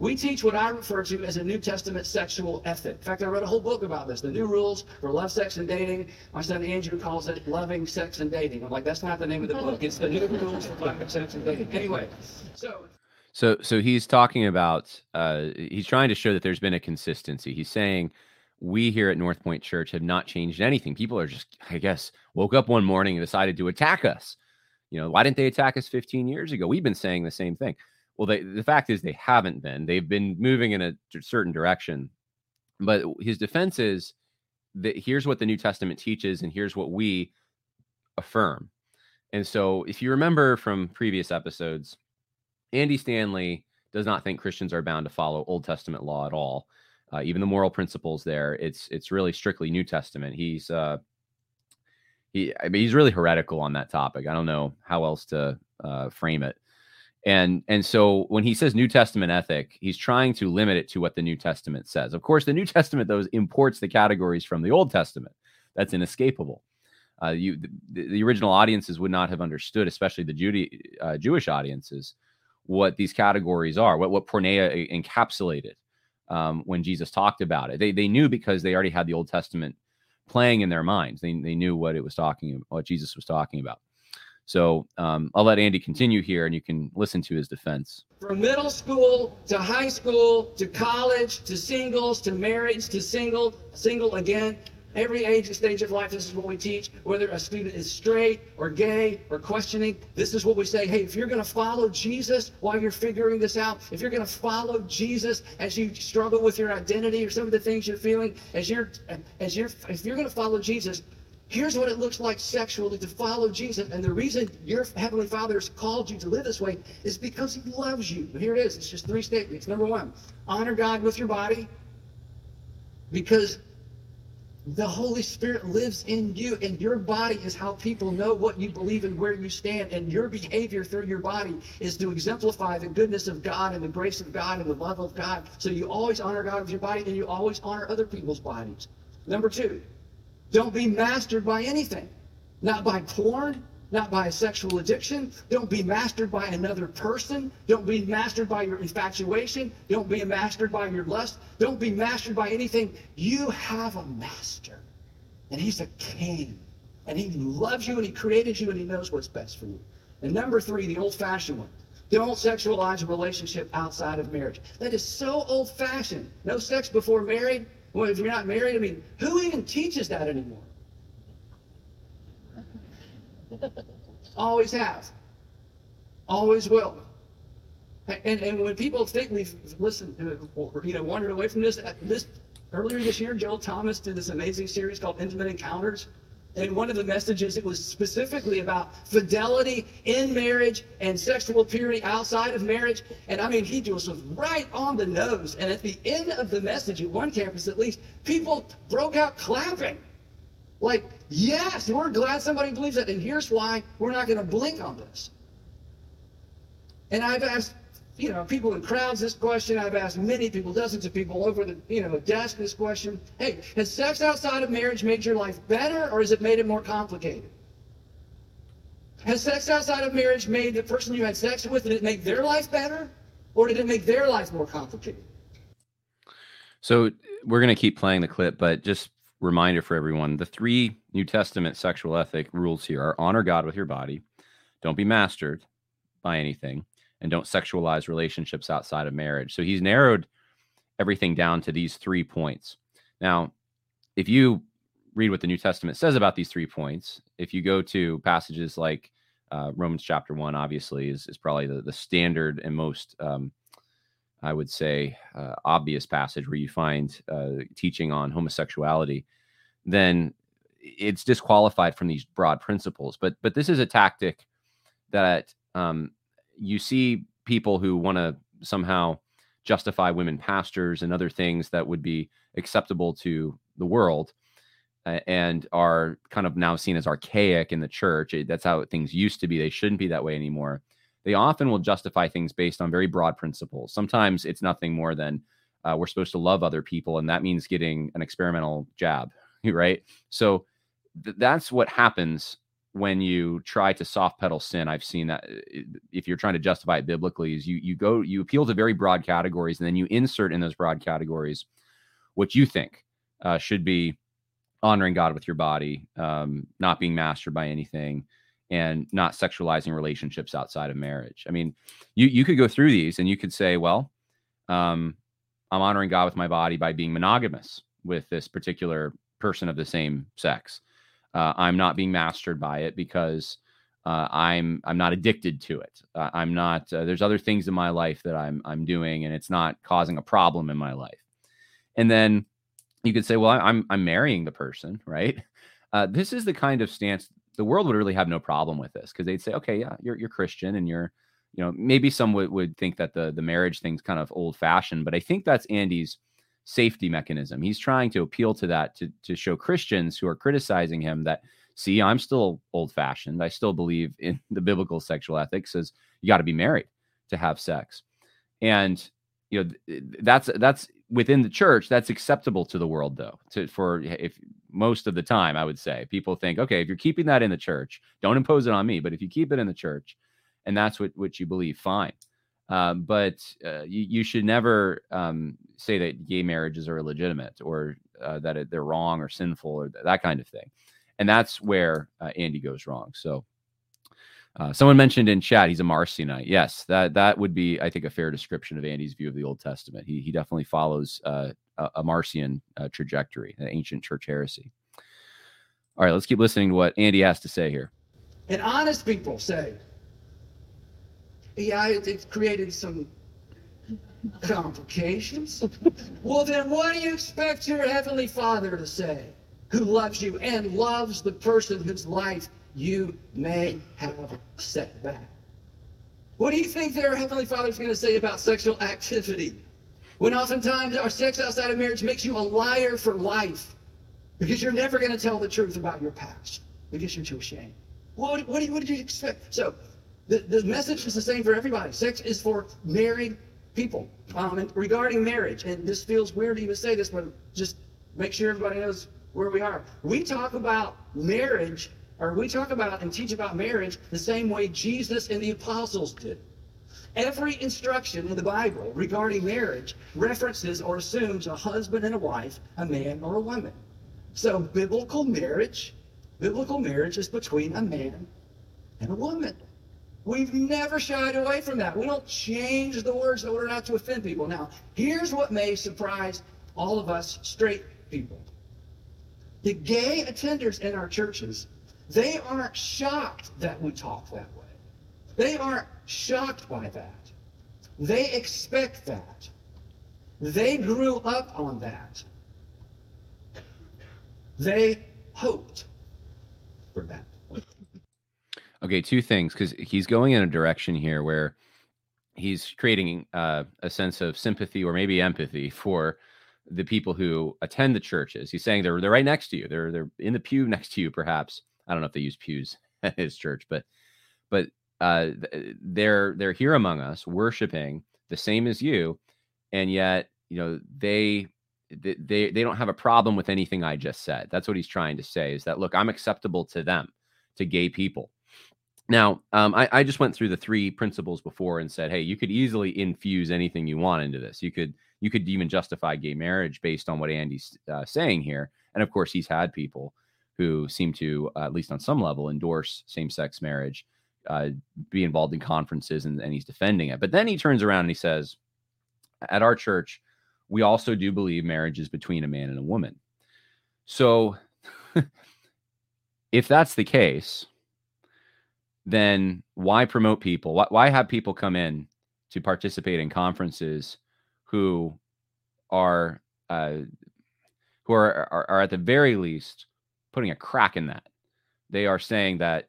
We teach what I refer to as a New Testament sexual ethic. In fact, I wrote a whole book about this, the new rules for love, sex, and dating. My son Andrew calls it loving, sex, and dating. I'm like, that's not the name of the book. It's the new rules for loving, sex, and dating. Anyway, so So so he's talking about uh, he's trying to show that there's been a consistency. He's saying we here at North Point Church have not changed anything. People are just, I guess, woke up one morning and decided to attack us. You know, why didn't they attack us 15 years ago? We've been saying the same thing. Well, they, the fact is they haven't been. They've been moving in a certain direction. But his defense is that here's what the New Testament teaches, and here's what we affirm. And so, if you remember from previous episodes, Andy Stanley does not think Christians are bound to follow Old Testament law at all. Uh, even the moral principles there, it's it's really strictly New Testament. He's uh, he I mean, he's really heretical on that topic. I don't know how else to uh, frame it. And and so when he says New Testament ethic, he's trying to limit it to what the New Testament says. Of course, the New Testament those imports the categories from the Old Testament. That's inescapable. Uh, you the, the, original audiences would not have understood, especially the Judy, uh, Jewish audiences, what these categories are, what what porneia encapsulated um, when Jesus talked about it. They they knew because they already had the Old Testament playing in their minds. They they knew what it was talking about what Jesus was talking about. So um, I'll let Andy continue here, and you can listen to his defense. From middle school to high school to college to singles to marriage to single, single again, every age and stage of life, this is what we teach. Whether a student is straight or gay or questioning, this is what we say. Hey, if you're going to follow Jesus while you're figuring this out, if you're going to follow Jesus as you struggle with your identity or some of the things you're feeling, as you're, as you're, if you're going to follow Jesus, Here's what it looks like sexually to follow Jesus. And the reason your Heavenly Father has called you to live this way is because He loves you. Here it is. It's just three statements. Number one, honor God with your body because the Holy Spirit lives in you, and your body is how people know what you believe and where you stand. And your behavior through your body is to exemplify the goodness of God and the grace of God and the love of God. So you always honor God with your body, and you always honor other people's bodies. Number two, don't be mastered by anything. Not by porn, not by a sexual addiction. Don't be mastered by another person. Don't be mastered by your infatuation. Don't be mastered by your lust. Don't be mastered by anything. You have a master, and he's a king, and he loves you, and he created you, and he knows what's best for you. And number three, the old fashioned one. Don't sexualize a relationship outside of marriage. That is so old fashioned. No sex before married. Well, if you're not married, I mean, who even teaches that anymore? Always have. Always will. And, and when people think we've listened, or, you know, wandered away from this, this earlier this year, Joel Thomas did this amazing series called Intimate Encounters. And one of the messages, it was specifically about fidelity in marriage and sexual purity outside of marriage. And I mean, he just was right on the nose. And at the end of the message, at one campus at least, people broke out clapping. Like, yes, we're glad somebody believes that. And here's why we're not going to blink on this. And I've asked you know, people in crowds this question. I've asked many people, dozens of people over the, you know, desk this question. Hey, has sex outside of marriage made your life better or has it made it more complicated? Has sex outside of marriage made the person you had sex with, did it make their life better or did it make their life more complicated? So we're going to keep playing the clip, but just reminder for everyone the three New Testament sexual ethic rules here are honor God with your body, don't be mastered by anything, and don't sexualize relationships outside of marriage. So he's narrowed everything down to these three points. Now, if you read what the New Testament says about these three points, if you go to passages like uh, Romans chapter one, obviously is, is probably the, the standard and most, um, I would say, uh, obvious passage where you find uh, teaching on homosexuality, then it's disqualified from these broad principles. But but this is a tactic that um, you see people who want to somehow justify women pastors and other things that would be acceptable to the world and are kind of now seen as archaic in the church. That's how things used to be. They shouldn't be that way anymore. They often will justify things based on very broad principles. Sometimes it's nothing more than uh, we're supposed to love other people, and that means getting an experimental jab, right? So th- that's what happens when you try to soft pedal sin. I've seen that uh, if you're trying to justify it biblically, is you you go you appeal to very broad categories, and then you insert in those broad categories what you think uh, should be honoring God with your body, um, not being mastered by anything, and not sexualizing relationships outside of marriage. I mean, you you could go through these and you could say, well, um, I'm honoring God with my body by being monogamous with this particular person of the same sex. Uh, I'm not being mastered by it because uh, I'm I'm not addicted to it. Uh, I'm not. Uh, there's other things in my life that I'm I'm doing, and it's not causing a problem in my life. And then you could say, well, I'm I'm marrying the person, right? Uh, this is the kind of stance the world would really have no problem with this because they'd say, okay, yeah, you're you're Christian and you're, you know, maybe some would, would think that the the marriage thing's kind of old fashioned, but I think that's Andy's safety mechanism. He's trying to appeal to that to to show Christians who are criticizing him that see, I'm still old fashioned. I still believe in the biblical sexual ethics as you got to be married to have sex. And you know that's that's within the church that's acceptable to the world though to for eh, if most of the time i would say people think okay if you're keeping that in the church don't impose it on me but if you keep it in the church and that's what what you believe fine um, but uh, you, you should never um, say that gay marriages are illegitimate or uh, that it, they're wrong or sinful or th- that kind of thing and that's where uh, andy goes wrong so uh, someone mentioned in chat he's a Marcionite. Yes, that that would be, I think, a fair description of Andy's view of the Old Testament. He he definitely follows uh, a, a Marcion uh, trajectory, an ancient church heresy. All right, let's keep listening to what Andy has to say here. And honest people say, "Yeah, it created some complications." well, then, what do you expect your heavenly Father to say, who loves you and loves the person whose life you may have set back. What do you think their Heavenly Father is going to say about sexual activity? When oftentimes our sex outside of marriage makes you a liar for life because you're never going to tell the truth about your past because you're too ashamed. What, what, what did you expect? So the, the message is the same for everybody. Sex is for married people. Um, and regarding marriage, and this feels weird to even say this, but just make sure everybody knows where we are. We talk about marriage or we talk about and teach about marriage the same way Jesus and the apostles did. Every instruction in the Bible regarding marriage references or assumes a husband and a wife, a man or a woman. So biblical marriage, biblical marriage is between a man and a woman. We've never shied away from that. We don't change the words in order not to offend people. Now, here's what may surprise all of us straight people. The gay attenders in our churches they aren't shocked that we talk that way. They aren't shocked by that. They expect that. They grew up on that. They hoped for that. Okay, two things because he's going in a direction here where he's creating uh, a sense of sympathy or maybe empathy for the people who attend the churches. He's saying they're they're right next to you. They're they're in the pew next to you, perhaps. I don't know if they use pews at his church, but but uh, they're they're here among us, worshiping the same as you, and yet you know they they they don't have a problem with anything I just said. That's what he's trying to say. Is that look, I'm acceptable to them, to gay people. Now, um, I, I just went through the three principles before and said, hey, you could easily infuse anything you want into this. You could you could even justify gay marriage based on what Andy's uh, saying here. And of course, he's had people who seem to, uh, at least on some level, endorse same sex marriage, uh, be involved in conferences, and, and he's defending it. But then he turns around and he says, At our church, we also do believe marriage is between a man and a woman. So if that's the case, then why promote people? Why, why have people come in to participate in conferences who are uh, who are, are, are at the very least putting a crack in that? They are saying that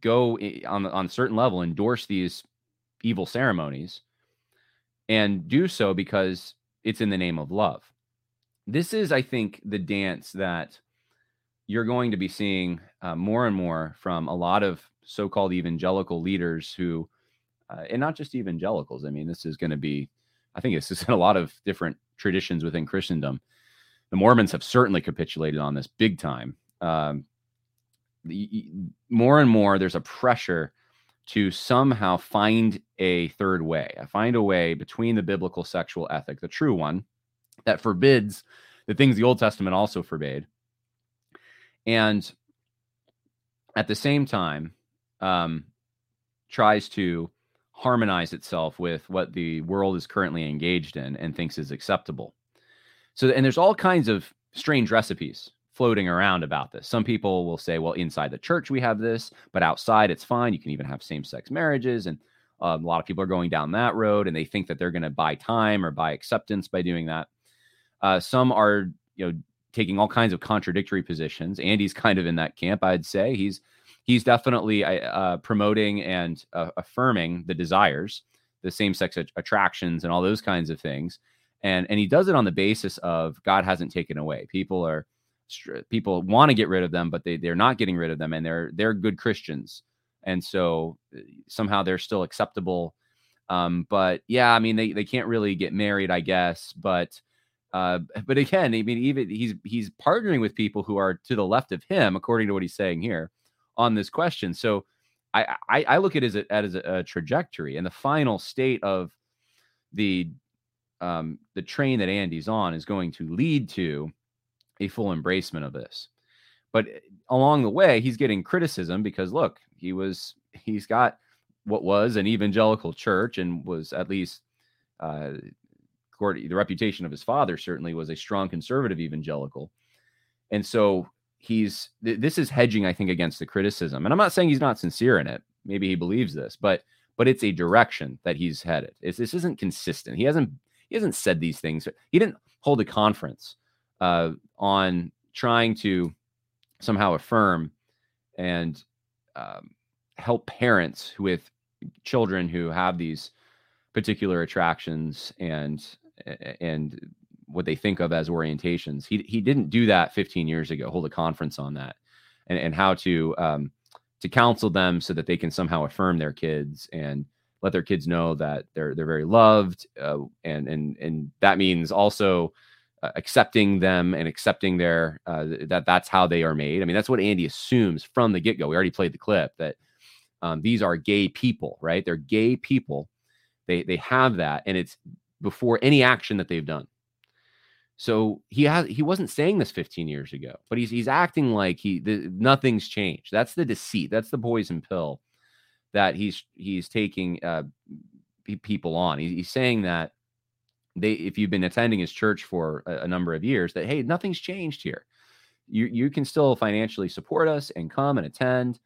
go on on a certain level endorse these evil ceremonies and do so because it's in the name of love. This is, I think, the dance that you're going to be seeing uh, more and more from a lot of so-called evangelical leaders who, uh, and not just evangelicals. I mean, this is going to be, I think this is in a lot of different traditions within Christendom. The Mormons have certainly capitulated on this big time. Um, the, more and more, there's a pressure to somehow find a third way, find a way between the biblical sexual ethic, the true one, that forbids the things the Old Testament also forbade, and at the same time um, tries to harmonize itself with what the world is currently engaged in and thinks is acceptable. So, and there's all kinds of strange recipes floating around about this. Some people will say, well, inside the church we have this, but outside it's fine. You can even have same sex marriages. And um, a lot of people are going down that road and they think that they're going to buy time or buy acceptance by doing that. Uh, some are, you know, taking all kinds of contradictory positions. Andy's kind of in that camp, I'd say. He's he's definitely uh, promoting and uh, affirming the desires, the same-sex attractions, and all those kinds of things. And and he does it on the basis of God hasn't taken away. People are people want to get rid of them, but they they're not getting rid of them, and they're they're good Christians, and so uh, somehow they're still acceptable. Um, but yeah, I mean they they can't really get married, I guess, but uh, but again, I mean, even he's he's partnering with people who are to the left of him, according to what he's saying here on this question. So I I, I look at it as a, as a, trajectory and the final state of the um, the train that Andy's on is going to lead to a full embracement of this. But eh, along the way, he's getting criticism because look, he was he's got what was an evangelical church and was at least uh, the reputation of his father certainly was a strong conservative evangelical. And so he's this is hedging, I think, against the criticism. And I'm not saying he's not sincere in it. Maybe he believes this, but but it's a direction that he's headed. It's, this isn't consistent. He hasn't he hasn't said these things. He didn't hold a conference uh, on trying to somehow affirm and um, help parents with children who have these particular attractions and and what they think of as orientations. He he didn't do that 15 years ago. Hold a conference on that, and and how to um, to counsel them so that they can somehow affirm their kids and let their kids know that they're they're very loved, uh, and and and that means also uh, accepting them and accepting their uh, that that's how they are made. I mean, that's what Andy assumes from the get go. We already played the clip that um, these are gay people, right? They're gay people. They they have that, and it's before any action that they've done. So he has he wasn't saying this 15 years ago, but he's he's acting like he the, nothing's changed. That's the deceit. That's the poison pill that he's he's taking uh, people on. He, he's saying that they if you've been attending his church for a, a number of years, that hey, nothing's changed here. You you can still financially support us and come and attend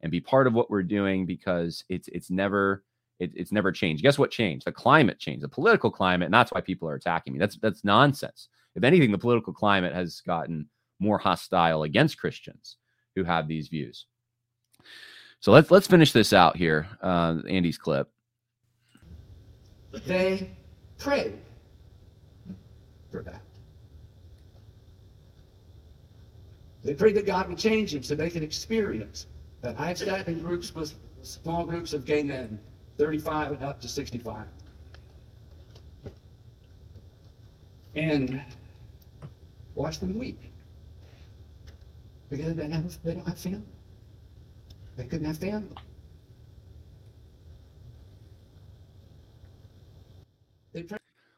and be part of what we're doing because it's it's never it, it's never changed. Guess what changed? The climate changed, the political climate, and that's why people are attacking me. That's that's nonsense. If anything, the political climate has gotten more hostile against Christians who have these views. So let's let's finish this out here, uh, Andy's clip. They prayed for that. They prayed that God would change them so they could experience that. I've sat in groups with small groups of gay men 35 and up to 65. And watch them weep. Because they, don't have, they don't have family. They couldn't have family.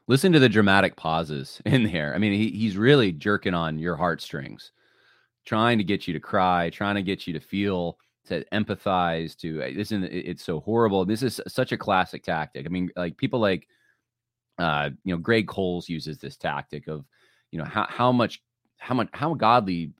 Listen to the dramatic pauses in there. I mean, he, he's really jerking on your heartstrings, trying to get you to cry, trying to get you to feel, to empathize. To this is it's so horrible. This is such a classic tactic. I mean, like people like, uh, you know, Greg Coles uses this tactic of, you know, how how much how much how godly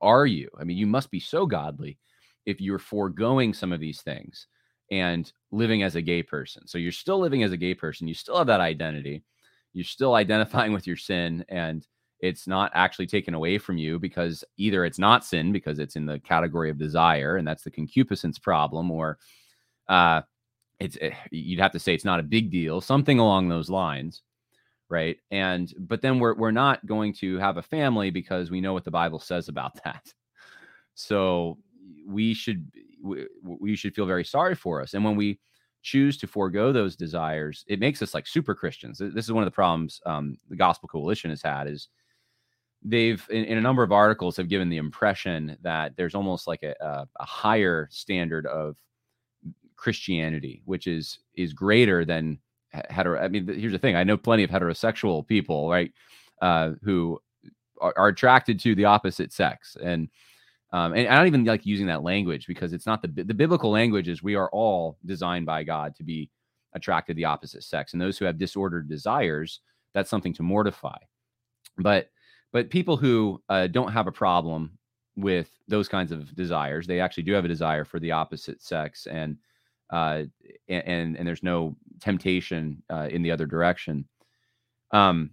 are you? I mean, you must be so godly if you're foregoing some of these things and living as a gay person. So you're still living as a gay person. You still have that identity. You're still identifying with your sin and it's not actually taken away from you because either it's not sin because it's in the category of desire and that's the concupiscence problem or uh it's it, eh, you'd have to say it's not a big deal something along those lines right? And but then we're we're not going to have a family because we know what the bible says about that. So we should we, we should feel very sorry for us. And when we choose to forego those desires it makes us like super christians. This is one of the problems um, the gospel coalition has had is they've in, in, a number of articles have given the impression that there's almost like a, a, a higher standard of christianity which is is greater than hetero. I mean, here's the thing: I know plenty of heterosexual people, right, uh, who are, are, attracted to the opposite sex, and um, and I don't even like using that language because it's not the the biblical language is we are all designed by God to be attracted to the opposite sex, and those who have disordered desires, that's something to mortify. But but people who uh, don't have a problem with those kinds of desires, they actually do have a desire for the opposite sex, and uh, and and there's no temptation uh, in the other direction. Um,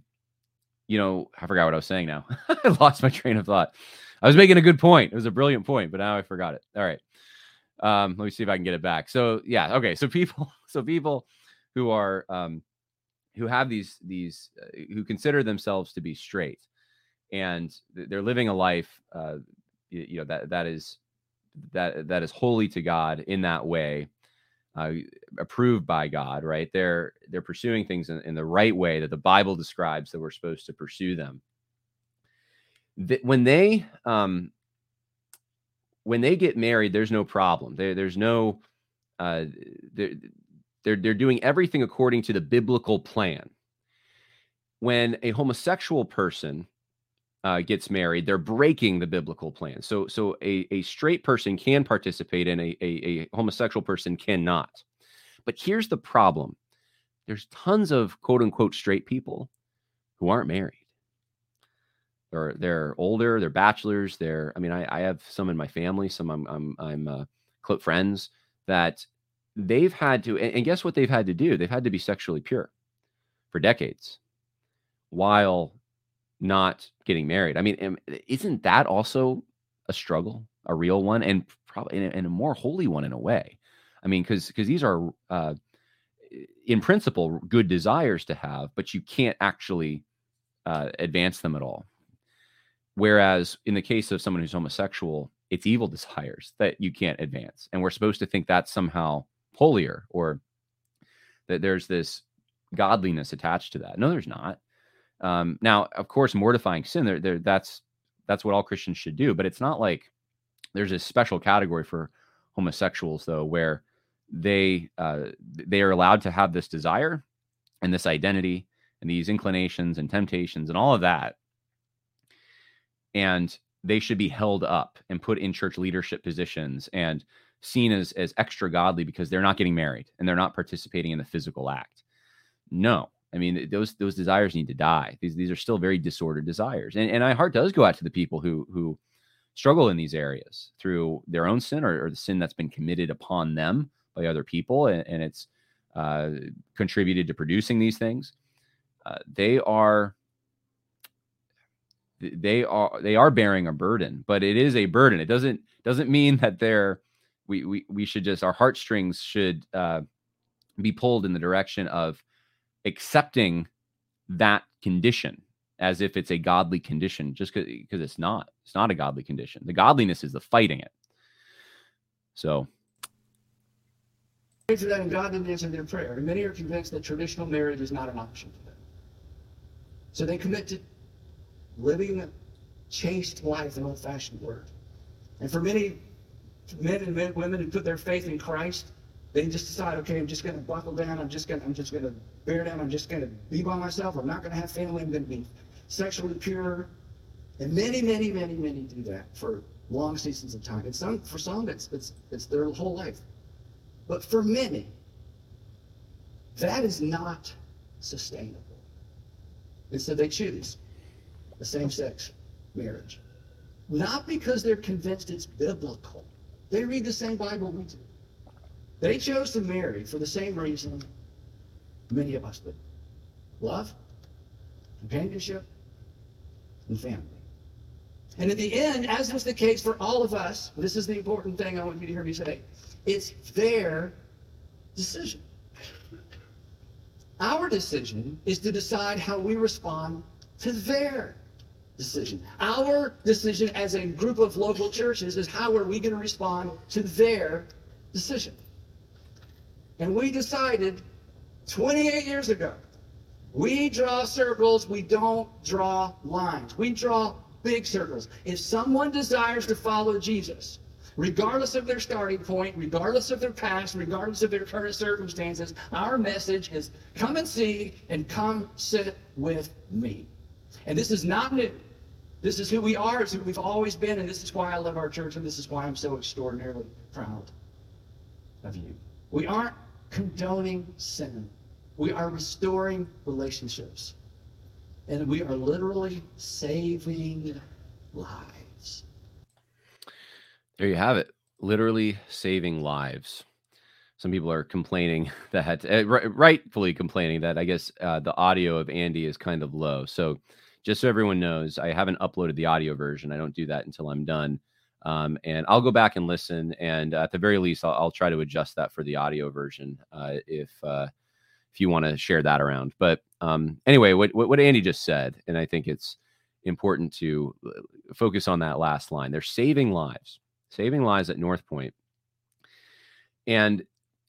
you know, I forgot what I was saying now. I lost my train of thought. I was making a good point. It was a brilliant point, but now I forgot it. All right. Um, let me see if I can get it back. So yeah, okay. So people, so people who are um, who have these these uh, who consider themselves to be straight, and they're living a life, uh, you, you know that that is that that is holy to God in that way uh, approved by God, right? They're they're pursuing things in, in, the right way that the Bible describes that we're supposed to pursue them. The, when they um, when they get married, there's no problem. There, there's no uh, they're, they're they're doing everything according to the biblical plan. When a homosexual person uh, gets married, they're breaking the biblical plan. So, so a, a straight person can participate and a, a, a homosexual person cannot. But here's the problem there's tons of quote unquote straight people who aren't married. They're, they're older, they're bachelors. They're, I mean, I, I have some in my family, some I'm, I'm, I'm uh, close friends that they've had to, and, and guess what they've had to do? They've had to be sexually pure for decades while not getting married. I mean, isn't that also a struggle, a real one, and probably and a more holy one in a way? I mean, because because these are uh, in principle good desires to have, but you can't actually uh, advance them at all. Whereas in the case of someone who's homosexual, it's evil desires that you can't advance, and we're supposed to think that's somehow holier or that there's this godliness attached to that. No, there's not. Um, now, of course, mortifying sin, there, there, that's that's what all Christians should do. But it's not like there's a special category for homosexuals, though, where they uh, they are allowed to have this desire and this identity and these inclinations and temptations and all of that, and they should be held up and put in church leadership positions and seen as as extra godly because they're not getting married and they're not participating in the physical act. No, I mean, those those desires need to die. These these are still very disordered desires, and and my heart does go out to the people who who struggle in these areas through their own sin or, or the sin that's been committed upon them by other people, and, and it's uh, contributed to producing these things. Uh, they are they are they are bearing a burden, but it is a burden. It doesn't doesn't mean that they're we we we should just our heartstrings should uh, be pulled in the direction of accepting that condition as if it's a godly condition just because it's not. It's not a godly condition. The godliness is the fighting it. So. To that godliness in their prayer. Many are convinced that traditional marriage is not an option for them. So they commit to living a chaste life in old-fashioned word. And for many men and men, women who put their faith in christ They just decide, okay, I'm just going to buckle down. I'm just going to, I'm just to bear down. I'm just going to be by myself. I'm not going to have family. I'm to be sexually pure. And many, many, many, many do that for long seasons of time. And some, for some, it's, it's, it's their whole life. But for many, that is not sustainable. And so they choose the same-sex marriage. Not because they're convinced it's biblical. They read the same Bible we do. They chose to marry for the same reason many of us do. Love, companionship, and family. And in the end, as was the case for all of us, this is the important thing I want you to hear me say, it's their decision. Our decision is to decide how we respond to their decision. Our decision as a group of local churches is how are we going to respond to their decision. And we decided 28 years ago, we draw circles, we don't draw lines. We draw big circles. If someone desires to follow Jesus, regardless of their starting point, regardless of their past, regardless of their current circumstances, our message is come and see and come sit with me. And this is not new. This is who we are, it's who we've always been, and this is why I love our church, and this is why I'm so extraordinarily proud of you. We aren't condoning sin. We are restoring relationships. And we are literally saving lives. There you have it. Literally saving lives. Some people are complaining that, uh, rightfully complaining that I guess uh, the audio of Andy is kind of low. So, just so everyone knows, I haven't uploaded the audio version. I don't do that until I'm done. Um, and I'll go back and listen. And at the very least, I'll, I'll try to adjust that for the audio version uh, if uh, if you want to share that around. But um, anyway, what, what Andy just said, and I think it's important to uh, focus on that last line. They're saving lives, saving lives at North Point, and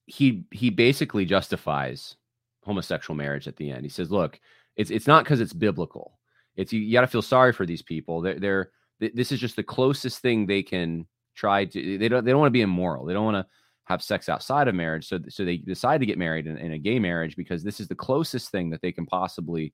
he he basically justifies homosexual marriage at the end. He says, "Look, it's it's not because it's biblical. It's you, you got to feel sorry for these people. They're, they're this is just the closest thing they can try to. They don't they don't want to be immoral. They don't want to have sex outside of marriage. So so they decide to get married in, in a gay marriage because this is the closest thing that they can possibly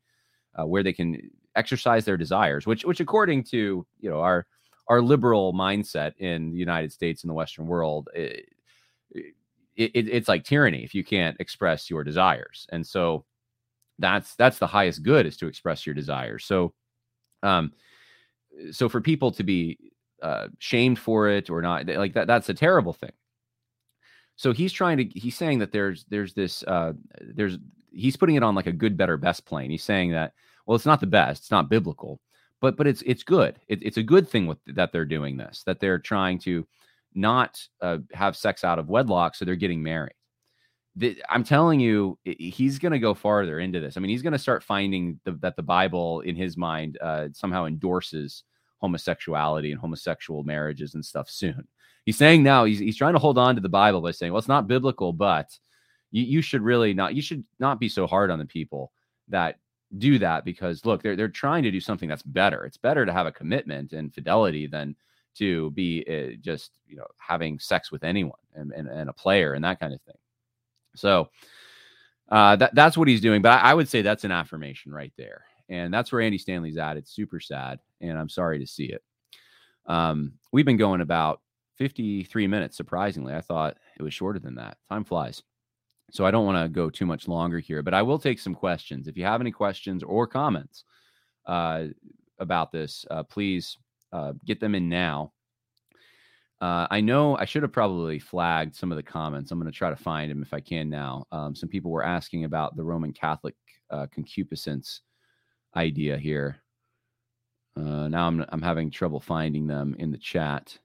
uh, where they can exercise their desires. Which which according to you know our our liberal mindset in the United States and the Western world. It, it, it's like tyranny if you can't express your desires and so that's that's the highest good is to express your desires so um so for people to be uh, shamed for it or not like that that's a terrible thing. So he's trying to he's saying that there's there's this uh there's he's putting it on like a good better best plane. He's saying that well it's not the best it's not biblical but but it's it's good. It, it's a good thing with that they're doing this that they're trying to not uh, have sex out of wedlock so they're getting married. I'm telling you, he's going to go farther into this. I mean, he's going to start finding the, that the Bible, in his mind, uh, somehow endorses homosexuality and homosexual marriages and stuff soon. He's saying now he's, he's trying to hold on to the Bible by saying, well, it's not biblical, but you, you should really not, you should not be so hard on the people that do that because look, they're, they're trying to do something that's better. It's better to have a commitment and fidelity than to be uh, just, you know, having sex with anyone and, and, and a player and that kind of thing. So uh, that that's what he's doing. But I, I, would say that's an affirmation right there, and that's where Andy Stanley's at. It's super sad, and I'm sorry to see it. Um, we've been going about 53 minutes. Surprisingly, I thought it was shorter than that. Time flies. So I don't want to go too much longer here, but I will take some questions. If you have any questions or comments uh, about this, uh, please uh, get them in now. Uh, I know I should have probably flagged some of the comments. I'm going to try to find them if I can now. Um, some people were asking about the Roman Catholic uh, concupiscence idea here. Uh, now I'm I'm having trouble finding them in the chat.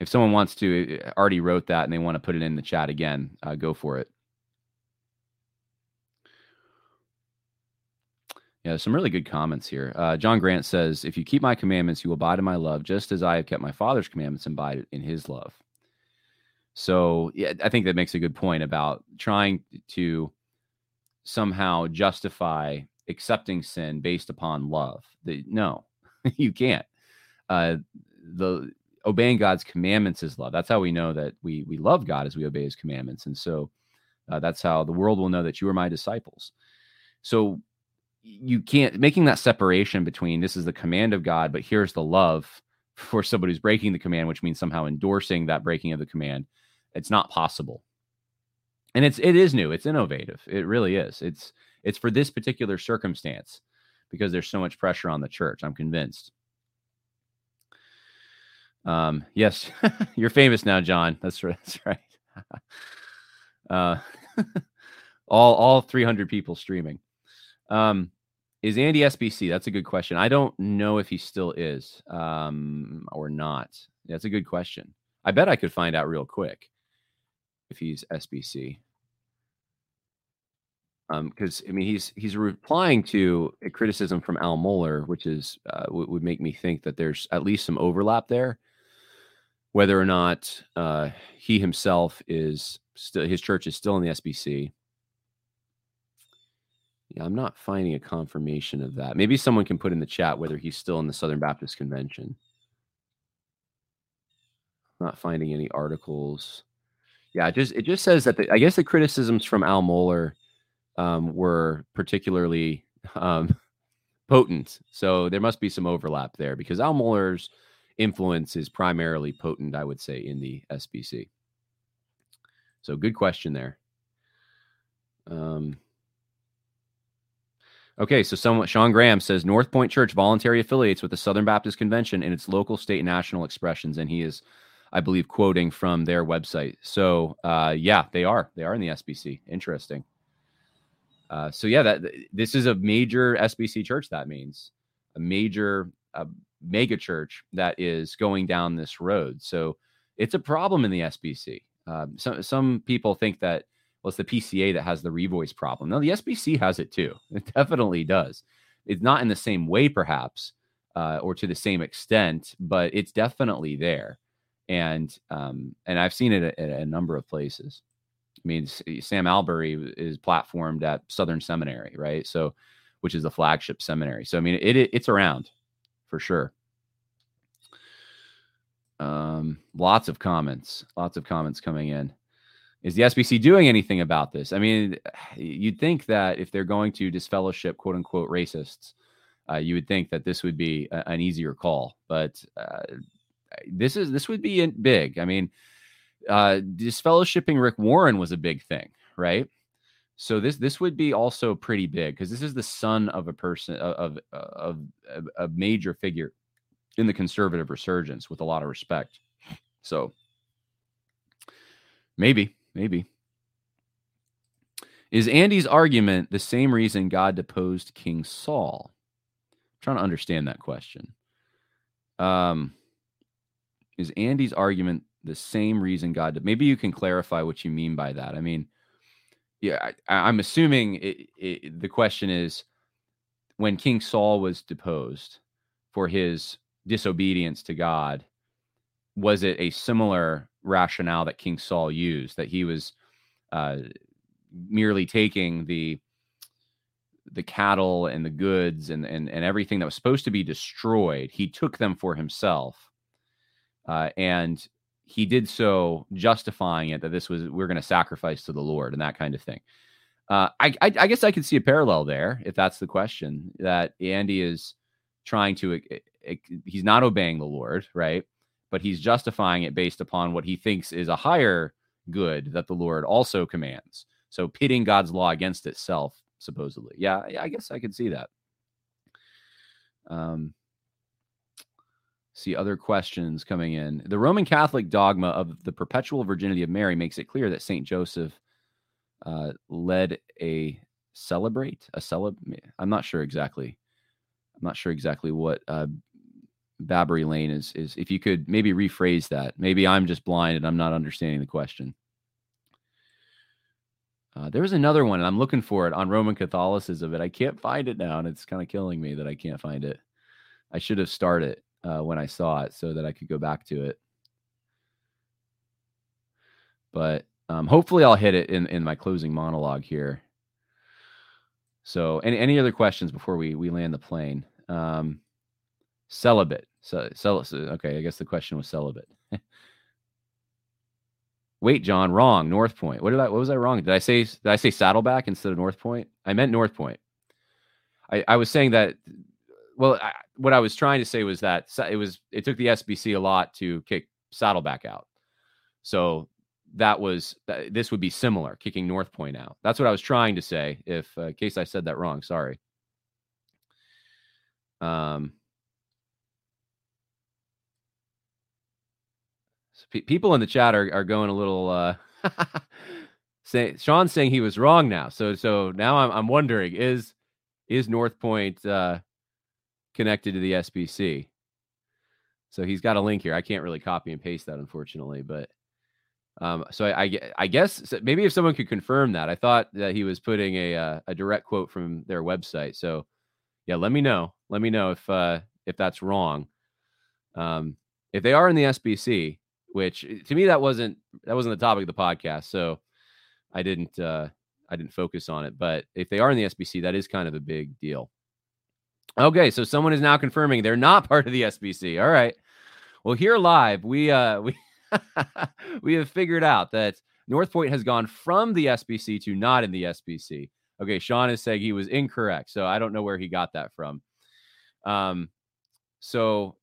If someone wants to uh, already wrote that and they want to put it in the chat again, uh, go for it. Yeah, some really good comments here. Uh, John Grant says, If you keep my commandments, you will abide in my love, just as I have kept my father's commandments and abide in his love. So, yeah, I think that makes a good point about trying to somehow justify accepting sin based upon love. The, no, you can't. Uh, the obeying God's commandments is love. That's how we know that we we love God as we obey His commandments, and so uh, that's how the world will know that you are my disciples. So you can't making that separation between this is the command of God, but here's the love for somebody who's breaking the command, which means somehow endorsing that breaking of the command. It's not possible. And it's it is new. It's innovative. It really is. It's it's for this particular circumstance because there's so much pressure on the church. I'm convinced. Um, yes, you're famous now, John. That's right. That's right. uh, all all 300 people streaming. Um, is Andy SBC? That's a good question. I don't know if he still is um, or not. That's a good question. I bet I could find out real quick if he's SBC. Because um, I mean, he's he's replying to a criticism from Al Mohler, which is uh, w- would make me think that there's at least some overlap there. Whether or not uh, he himself is still his church is still in the SBC, yeah, I'm not finding a confirmation of that. Maybe someone can put in the chat whether he's still in the Southern Baptist Convention. not finding any articles. Yeah, it just it just says that the, I guess the criticisms from Al Mohler um, were particularly um, potent. So there must be some overlap there because Al Mohler's influence is primarily potent, I would say, in the SBC. So good question there. Um, Okay, so someone Sean Graham says North Point Church voluntary affiliates with the Southern Baptist Convention in its local, state, national expressions, and he is, I believe, quoting from their website. So, uh, yeah, they are. They are in the SBC. Interesting. Uh, so yeah, that this is a major SBC church. That means a major uh, mega church that is going down this road. So it's a problem in the SBC. Um, some some people think that well, it's the PCA that has the revoice problem. No, the SBC has it too. It definitely does. It's not in the same way, perhaps, uh, or to the same extent, but it's definitely there. And um, and I've seen it at a number of places. I mean, Sam Allberry is platformed at Southern Seminary, right? So, which is the flagship seminary. So, I mean, it, it it's around for sure. Um, lots of comments, lots of comments coming in. Is the SBC doing anything about this? I mean, you'd think that if they're going to disfellowship quote unquote racists, uh, you would think that this would be a, an easier call, but uh, this is this would be big. I mean, uh, disfellowshipping Rick Warren was a big thing, right? So this this would be also pretty big because this is the son of a person of, of a major figure in the conservative resurgence with a lot of respect. So maybe maybe. Is Andy's argument the same reason God deposed King Saul? I'm trying to understand that question. Um, is Andy's argument the same reason God? Did, maybe you can clarify what you mean by that. I mean, yeah, I, am assuming it, it, the question is when King Saul was deposed for his disobedience to God, was it a similar rationale that King Saul used that he was uh, merely taking the the cattle and the goods and, and and everything that was supposed to be destroyed he took them for himself uh, and he did so justifying it that this was we're going to sacrifice to the lord and that kind of thing uh, I, I, I guess i could see a parallel there if that's the question that andy is trying to he's not obeying the lord right but he's justifying it based upon what he thinks is a higher good that the Lord also commands. So pitting God's law against itself, supposedly. Yeah, I guess I could see that. Um, see other questions coming in. The Roman Catholic dogma of the perpetual virginity of Mary makes it clear that Saint Joseph uh, led a celebrate a celeb. I'm not sure exactly. I'm not sure exactly what uh, Babbery Lane is is if you could maybe rephrase that. Maybe I'm just blind and I'm not understanding the question. Uh, there was another one, and I'm looking for it on Roman Catholicism, but I can't find it now, and it's kind of killing me that I can't find it. I should have started uh, when I saw it so that I could go back to it. But um, hopefully, I'll hit it in in my closing monologue here. So, any any other questions before we we land the plane? Um, celibate. So, cel- okay, I guess the question was celibate. Wait, John, wrong. North Point. What did I? What was I wrong? Did I say? Did I say Saddleback instead of North Point? I meant North Point. I, I was saying that. Well, I, what I was trying to say was that it was. It took the SBC a lot to kick Saddleback out. So that was this would be similar, kicking North Point out. That's what I was trying to say. If uh, in case I said that wrong, sorry. Um. people in the chat are, are going a little uh say Sean's saying he was wrong now. So so now I'm I'm wondering is is North Point uh connected to the SBC? So he's got a link here. I can't really copy and paste that unfortunately, but um so I I, I guess maybe if someone could confirm that. I thought that he was putting a uh, a direct quote from their website. So yeah, let me know. Let me know if uh if that's wrong. Um if they are in the SBC, which eh, to me that wasn't that wasn't the topic of the podcast, so I didn't uh, I didn't focus on it. But if they are in the SBC, that is kind of a big deal. Okay, so someone is now confirming they're not part of the SBC. All right. Well, here live, we uh we we have figured out that North Point has gone from the SBC to not in the SBC. Okay, Sean is saying he was incorrect, so I don't know where he got that from. Um, so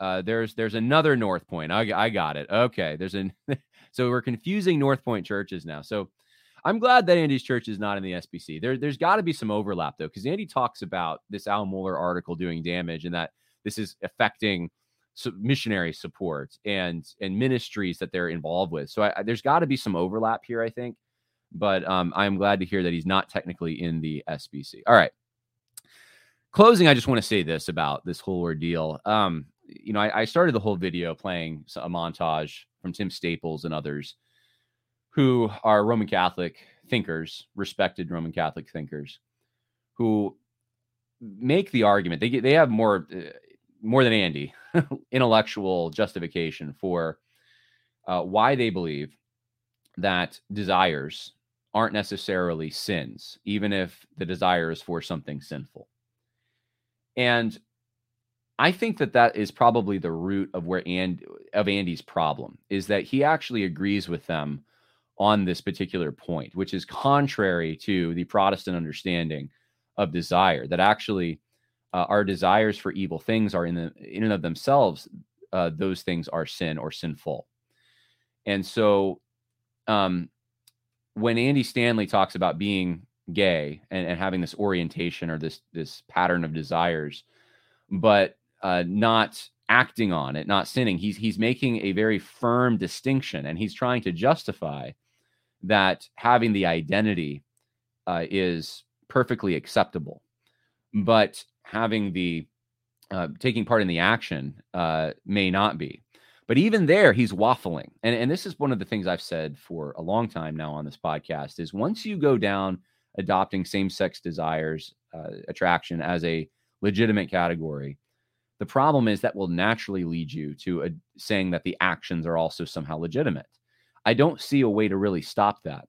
uh, there's there's another North Point. I, I got it. Okay, there's an so we're confusing North Point churches now. So I'm glad that Andy's church is not in the SBC. There there's got to be some overlap though, because Andy talks about this Al Mohler article doing damage and that this is affecting missionary support and and ministries that they're involved with. So I, there's got to be some overlap here, I think. But um, I'm glad to hear that he's not technically in the SBC. All right. Closing, I just want to say this about this whole ordeal. Um, you know, I, I started the whole video playing a montage from Tim Staples and others who are Roman Catholic thinkers, respected Roman Catholic thinkers, who make the argument. They they have more uh, more than Andy intellectual justification for uh, why they believe that desires aren't necessarily sins, even if the desire is for something sinful. And I think that that is probably the root of where and of Andy's problem is that he actually agrees with them on this particular point, which is contrary to the Protestant understanding of desire. That actually, uh, our desires for evil things are in the in and of themselves; uh, those things are sin or sinful. And so, um, when Andy Stanley talks about being gay and, and having this orientation or this this pattern of desires, but uh, not acting on it, not sinning. He's he's making a very firm distinction, and he's trying to justify that having the identity uh, is perfectly acceptable, but having the uh, taking part in the action uh, may not be. But even there, he's waffling, and and this is one of the things I've said for a long time now on this podcast is once you go down adopting same-sex desires uh, attraction as a legitimate category the problem is that will naturally lead you to a, saying that the actions are also somehow legitimate. I don't see a way to really stop that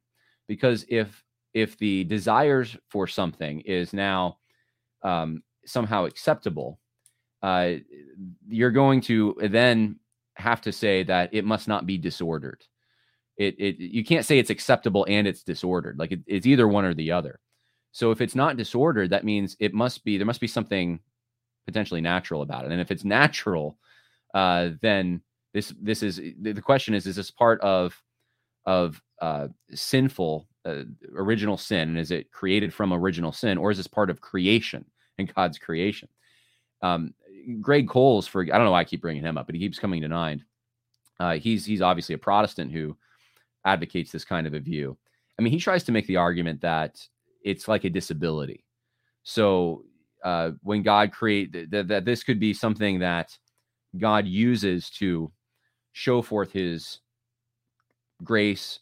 because if if the desires for something is now um, somehow acceptable, uh, you're going to then have to say that it must not be disordered. It, it you can't say it's acceptable and it's disordered. Like it, it's either one or the other. So if it's not disordered, that means it must be there must be something potentially natural about it. And if it's natural, uh, then this this is the question is is this part of of uh, sinful uh, original sin and is it created from original sin or is this part of creation and God's creation? Um, Greg Coles, for I don't know why I keep bringing him up, but he keeps coming to mind. Uh, he's he's obviously a Protestant who advocates this kind of a view. I mean, he tries to make the argument that it's like a disability. So uh, when God create that, that this could be something that God uses to show forth His grace,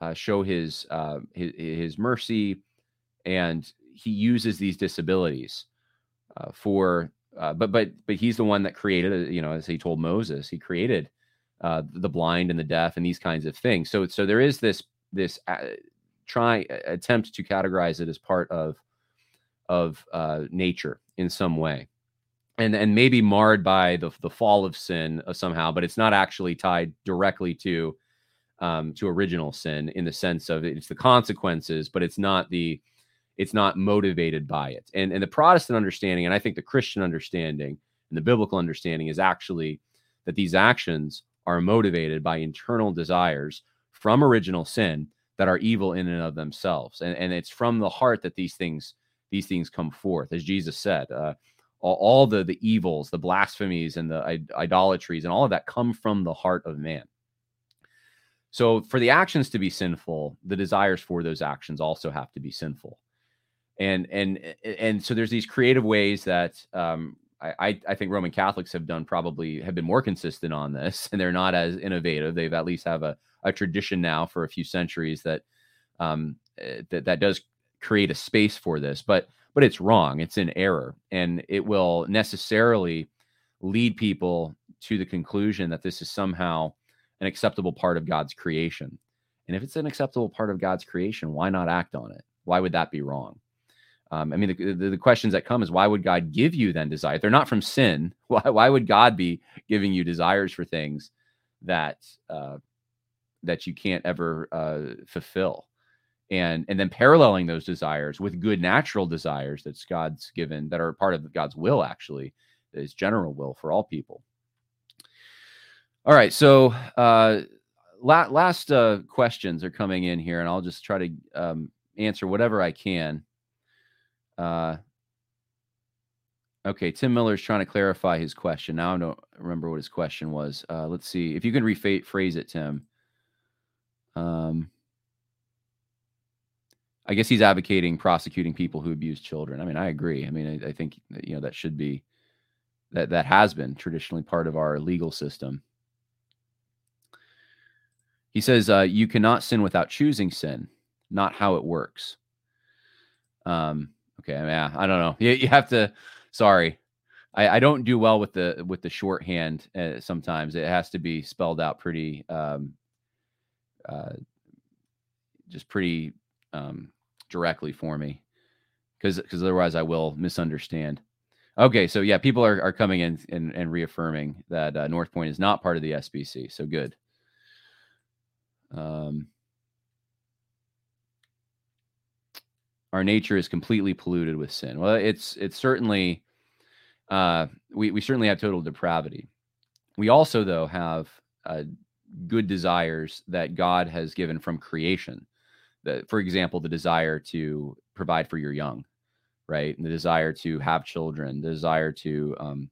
uh, show His, uh, his His mercy, and He uses these disabilities uh, for. Uh, but but but He's the one that created. Uh, you know, as He told Moses, He created uh, the blind and the deaf and these kinds of things. So so there is this this try attempt to categorize it as part of of nature in some way. and and maybe marred by the the fall of sin somehow, but it's not actually tied directly to um, to original sin in the sense of it's the consequences, but it's not the it's not motivated by it. And and the Protestant understanding, and I think the Christian understanding and the biblical understanding is actually that these actions are motivated by internal desires from original sin that are evil in and of themselves. And, and it's from the heart that these things these things come forth, as Jesus said. Uh, all, all, the the evils, the blasphemies, and the idolatries, and all of that come from the heart of man. So, for the actions to be sinful, the desires for those actions also have to be sinful. And and and so there's these creative ways that um, I, I think Roman Catholics have done probably have been more consistent on this, and they're not as innovative. They've at least have a, a tradition now for a few centuries that um, eh, that that does create a space for this, but but it's wrong. It's in error, and it will necessarily lead people to the conclusion that this is somehow an acceptable part of God's creation. And if it's an acceptable part of God's creation, why not act on it? Why would that be wrong? Um, I mean, the, the, the, questions that come is why would God give you then desire? They're not from sin. Why, why would God be giving you desires for things that uh, that you can't ever uh, fulfill? And and then paralleling those desires with good natural desires that's God's given that are part of God's will, actually, His general will for all people. All right, so uh, la- last uh, questions are coming in here, and I'll just try to um, answer whatever I can. Uh, okay, Tim Miller is trying to clarify his question. Now I don't remember what his question was. Uh, let's see if you can rephrase it, Tim. Um, I guess he's advocating prosecuting people who abuse children. I mean, I agree. I mean, I, I think you know that should be that that has been traditionally part of our legal system. He says uh, you cannot sin without choosing sin, not how it works. Um, Okay, yeah, I don't know. You, you have to. Sorry, I, I don't do well with the with the shorthand. Uh, sometimes it has to be spelled out pretty, um, uh, just pretty um, directly for me, because because otherwise I will misunderstand. Okay, so yeah, people are, are coming in and, and reaffirming that uh, North Point is not part of the SBC. So good. Um, our nature is completely polluted with sin. Well, it's it's certainly uh, we we certainly have total depravity. We also though have uh, good desires that God has given from creation. That, for example, the desire to provide for your young, right? And the desire to have children, the desire to um,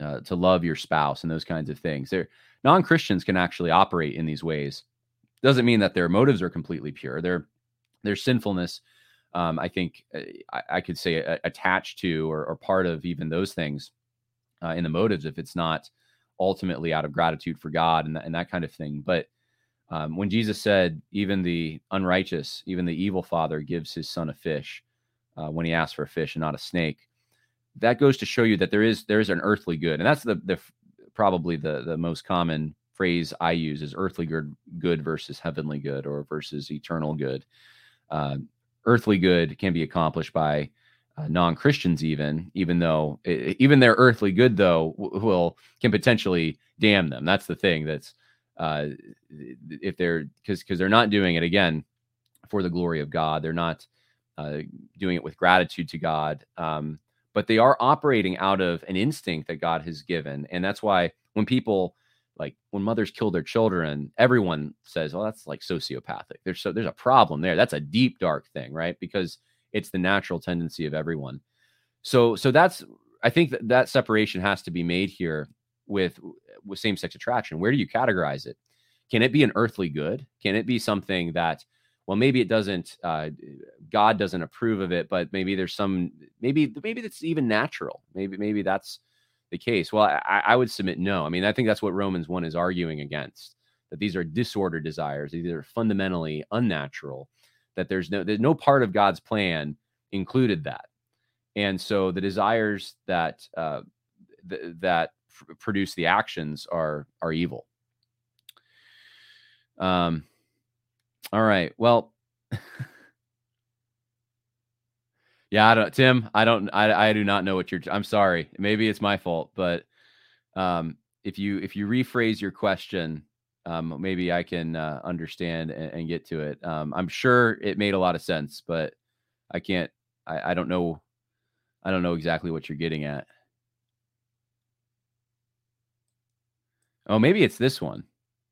uh, to love your spouse, and those kinds of things. There, non Christians can actually operate in these ways. Doesn't mean that their motives are completely pure. Their their sinfulness um, I think uh, I, I, could say attached to or, or, part of even those things uh, in the motives if it's not ultimately out of gratitude for God and, and that kind of thing. But um, when Jesus said, even the unrighteous, even the evil father gives his son a fish uh, when he asks for a fish and not a snake, that goes to show you that there is there is an earthly good, and that's the the probably the the most common phrase I use is earthly good good versus heavenly good or versus eternal good. Uh, earthly good can be accomplished by uh, non-Christians even even though even their earthly good though will can potentially damn them. That's the thing that's uh, if they're because because they're not doing it again for the glory of God. They're not uh, doing it with gratitude to God um, but they are operating out of an instinct that God has given. And that's why when people like when mothers kill their children, everyone says, "Oh, that's like sociopathic." There's so there's a problem there. That's a deep dark thing, right? Because it's the natural tendency of everyone. So so that's I think that that separation has to be made here with with same sex attraction. Where do you categorize it? Can it be an earthly good? Can it be something that well maybe it doesn't uh, God doesn't approve of it, but maybe there's some maybe maybe that's even natural. Maybe maybe that's the case? Well, I, I would submit no. I mean, I think that's what Romans 1 is arguing against that these are disordered desires, these are fundamentally unnatural, that there's no, there's no part of God's plan included that. And so the desires that, uh, th- that f- produce the actions are, are evil. Um, all right. Well, Yeah, I don't, Tim. I don't. I, I do not know what you're. I'm sorry. Maybe it's my fault, but um, if you if you rephrase your question, um, maybe I can uh, understand and, and, get to it. Um, I'm sure it made a lot of sense, but I can't. I, I don't know. I don't know exactly what you're getting at. Oh, maybe it's this one.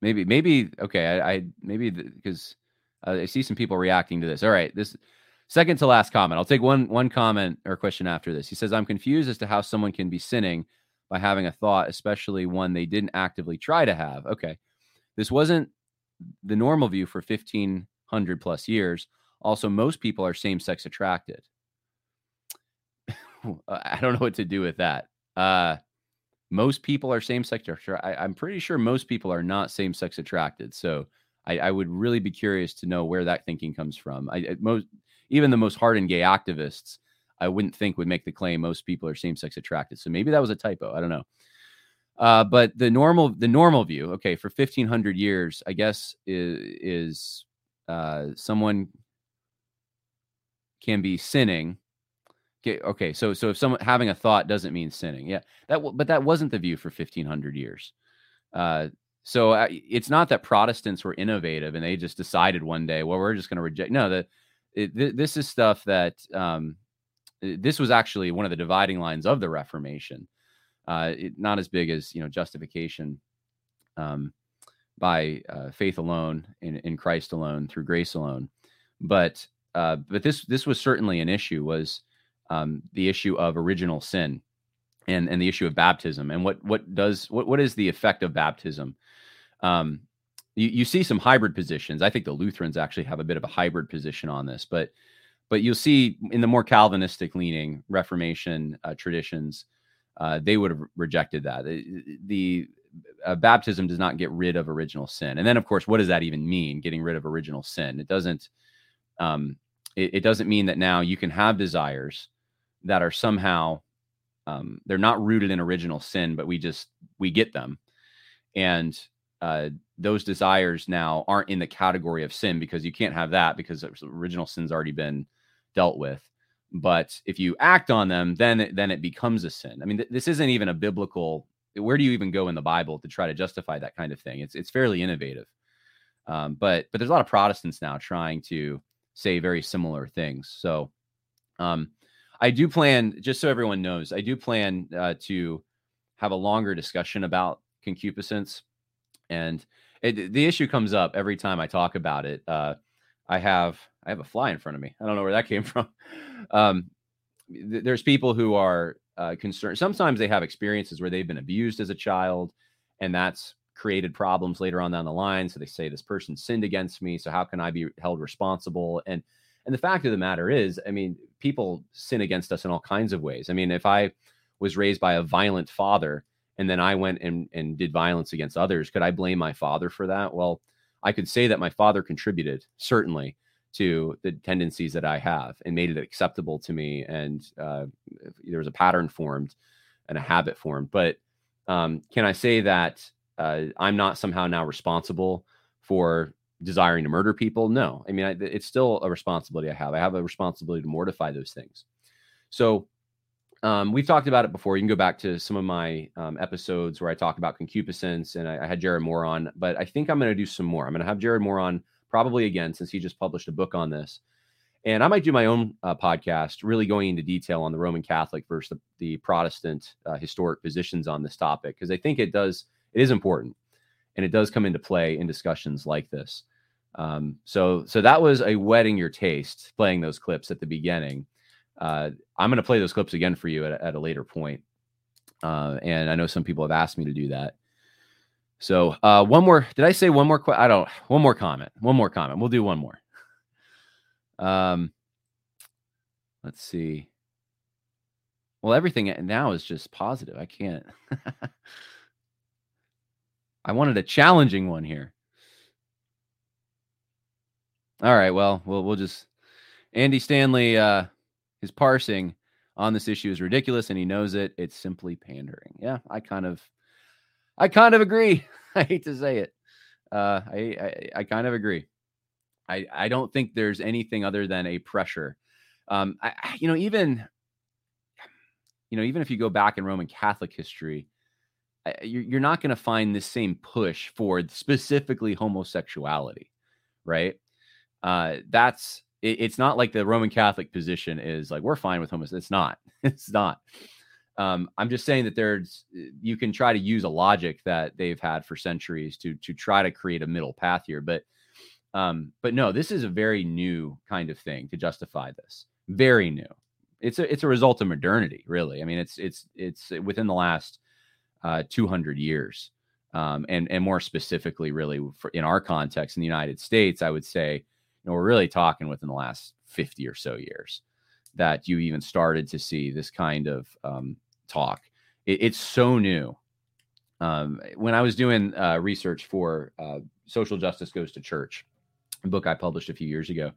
Maybe maybe okay. I, I maybe because uh, I see some people reacting to this. All right, this second to last comment. I'll take one one comment or question after this. He says, "I'm confused as to how someone can be sinning by having a thought, especially one they didn't actively try to have." Okay, this wasn't the normal view for 1500 plus years. Also, most people are same sex attracted. I don't know what to do with that. Uh, most people are same sex attracted. I'm pretty sure most people are not same sex attracted. So I, I, would really be curious to know where that thinking comes from. I, most, even the most hardened gay activists, I wouldn't think would make the claim most people are same sex attracted. So maybe that was a typo. I don't know. Uh, but the normal the normal view, okay, for 1500 years, I guess is, is uh, someone can be sinning. Okay, okay, so so if someone having a thought doesn't mean sinning, yeah, that but that wasn't the view for 1500 years. Uh, so uh, it's not that Protestants were innovative and they just decided one day, well, we're just going to reject. No, that this is stuff that um, this was actually one of the dividing lines of the Reformation uh, it, not as big as you know justification um, by uh, faith alone in, in Christ alone through grace alone, but uh, but this this was certainly an issue was um, the issue of original sin and and the issue of baptism and what what does what what is the effect of baptism? Um, you, you see some hybrid positions i think the lutherans actually have a bit of a hybrid position on this but but you'll see in the more calvinistic leaning reformation uh, traditions uh, they would have rejected that. The, the uh, baptism does not get rid of original sin. And then, of course, what does that even mean? Getting rid of original sin? It doesn't. Um, it, it, doesn't mean that now you can have desires that are somehow um, they're not rooted in original sin, but we just we get them, and uh, those desires now aren't in the category of sin because you can't have that because original sin's already been dealt with. But if you act on them then it, then it becomes a sin. I mean th- this isn't even a biblical where do you even go in the bible to try to justify that kind of thing? It's it's fairly innovative. Um, but but there's a lot of protestants now trying to say very similar things. So um, i do plan just so everyone knows i do plan uh, to have a longer discussion about concupiscence and it, the issue comes up every time i talk about it uh, i have I have a fly in front of me. I don't know where that came from. Um, th- there's people who are uh, concerned. Sometimes they have experiences where they've been abused as a child, and that's created problems later on down the line. So they say this person sinned against me. So how can I be held responsible? And and the fact of the matter is, I mean, people sin against us in all kinds of ways. I mean, if I was raised by a violent father and then I went and, and did violence against others, could I blame my father for that? Well, I could say that my father contributed, certainly to the tendencies that I have and made it acceptable to me. And uh, there was a pattern formed and a habit formed. But um, can I say that uh, I'm not somehow now responsible for desiring to murder people? No. I mean, I, it's still a responsibility I have. I have a responsibility to mortify those things. So um, we've talked about it before. You can go back to some of my um, episodes where I talk about concupiscence, and I, I had Jared Moore on. But I think I'm going to do some more. I'm going to have Jared Moore on probably again, since he just published a book on this. And I might do my own uh, podcast, really going into detail on the Roman Catholic versus the, the Protestant uh, historic positions on this topic, because I think it does, it is important, and it does come into play in discussions like this. Um, so, so that was a whetting your taste, playing those clips at the beginning. Uh, I'm going to play those clips again for you at, at a later point. Uh, and I know some people have asked me to do that. So uh, one more. Did I say one more? I don't. One more comment. One more comment. We'll do one more. Um, let's see. Well, everything now is just positive. I can't. I wanted a challenging one here. All right. Well, we'll we'll just Andy Stanley. Uh, his parsing on this issue is ridiculous, and he knows it. It's simply pandering. Yeah, I kind of I kind of agree. I hate to say it. Uh, I, I, I kind of agree. I I don't think there's anything other than a pressure. Um, I, you know, even you know, even if you go back in Roman Catholic history, you're, you're not going to find the same push for specifically homosexuality, right? Uh, that's it, it's not like the Roman Catholic position is like we're fine with homosexuality. It's not. It's not. Um, I'm just saying that there's you can try to use a logic that they've had for centuries to to try to create a middle path here, but um, but no, this is a very new kind of thing to justify this. Very new. It's a it's a result of modernity, really. I mean, it's it's it's within the last uh, 200 years, um, and and more specifically, really for, in our context in the United States, I would say, know, we're really talking within the last 50 or so years that you even started to see this kind of um, talk. It, it's so new. Um, when I was doing uh, research for uh, Social Justice Goes to Church, a book I published a few years ago,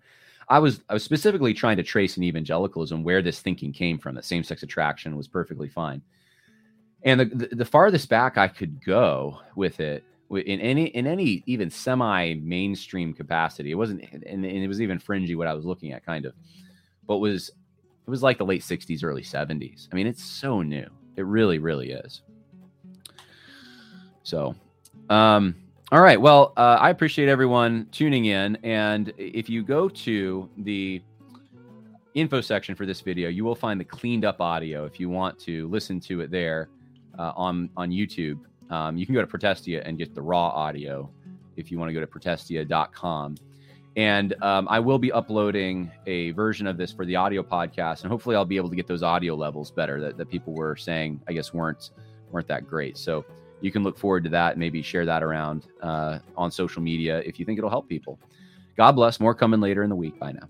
I was I was specifically trying to trace in evangelicalism where this thinking came from. That same-sex attraction was perfectly fine, and the, the, the farthest back I could go with it in any in any even semi mainstream capacity, it wasn't, and, and it was even fringy what I was looking at, kind of, but was it was like the late 60s, early 70s. I mean, it's so new. It really, really is. So, um, all right. Well, uh, I appreciate everyone tuning in. And if you go to the info section for this video, you will find the cleaned up audio if you want to listen to it there uh, on, on YouTube. Um, you can go to Protestia and get the raw audio if you want to go to protestia.com. And um, I will be uploading a version of this for the audio podcast, and hopefully I'll be able to get those audio levels better that, that people were saying, I guess, weren't weren't that great. So you can look forward to that. Maybe share that around uh, on social media if you think it'll help people. God bless. More coming later in the week. Bye now.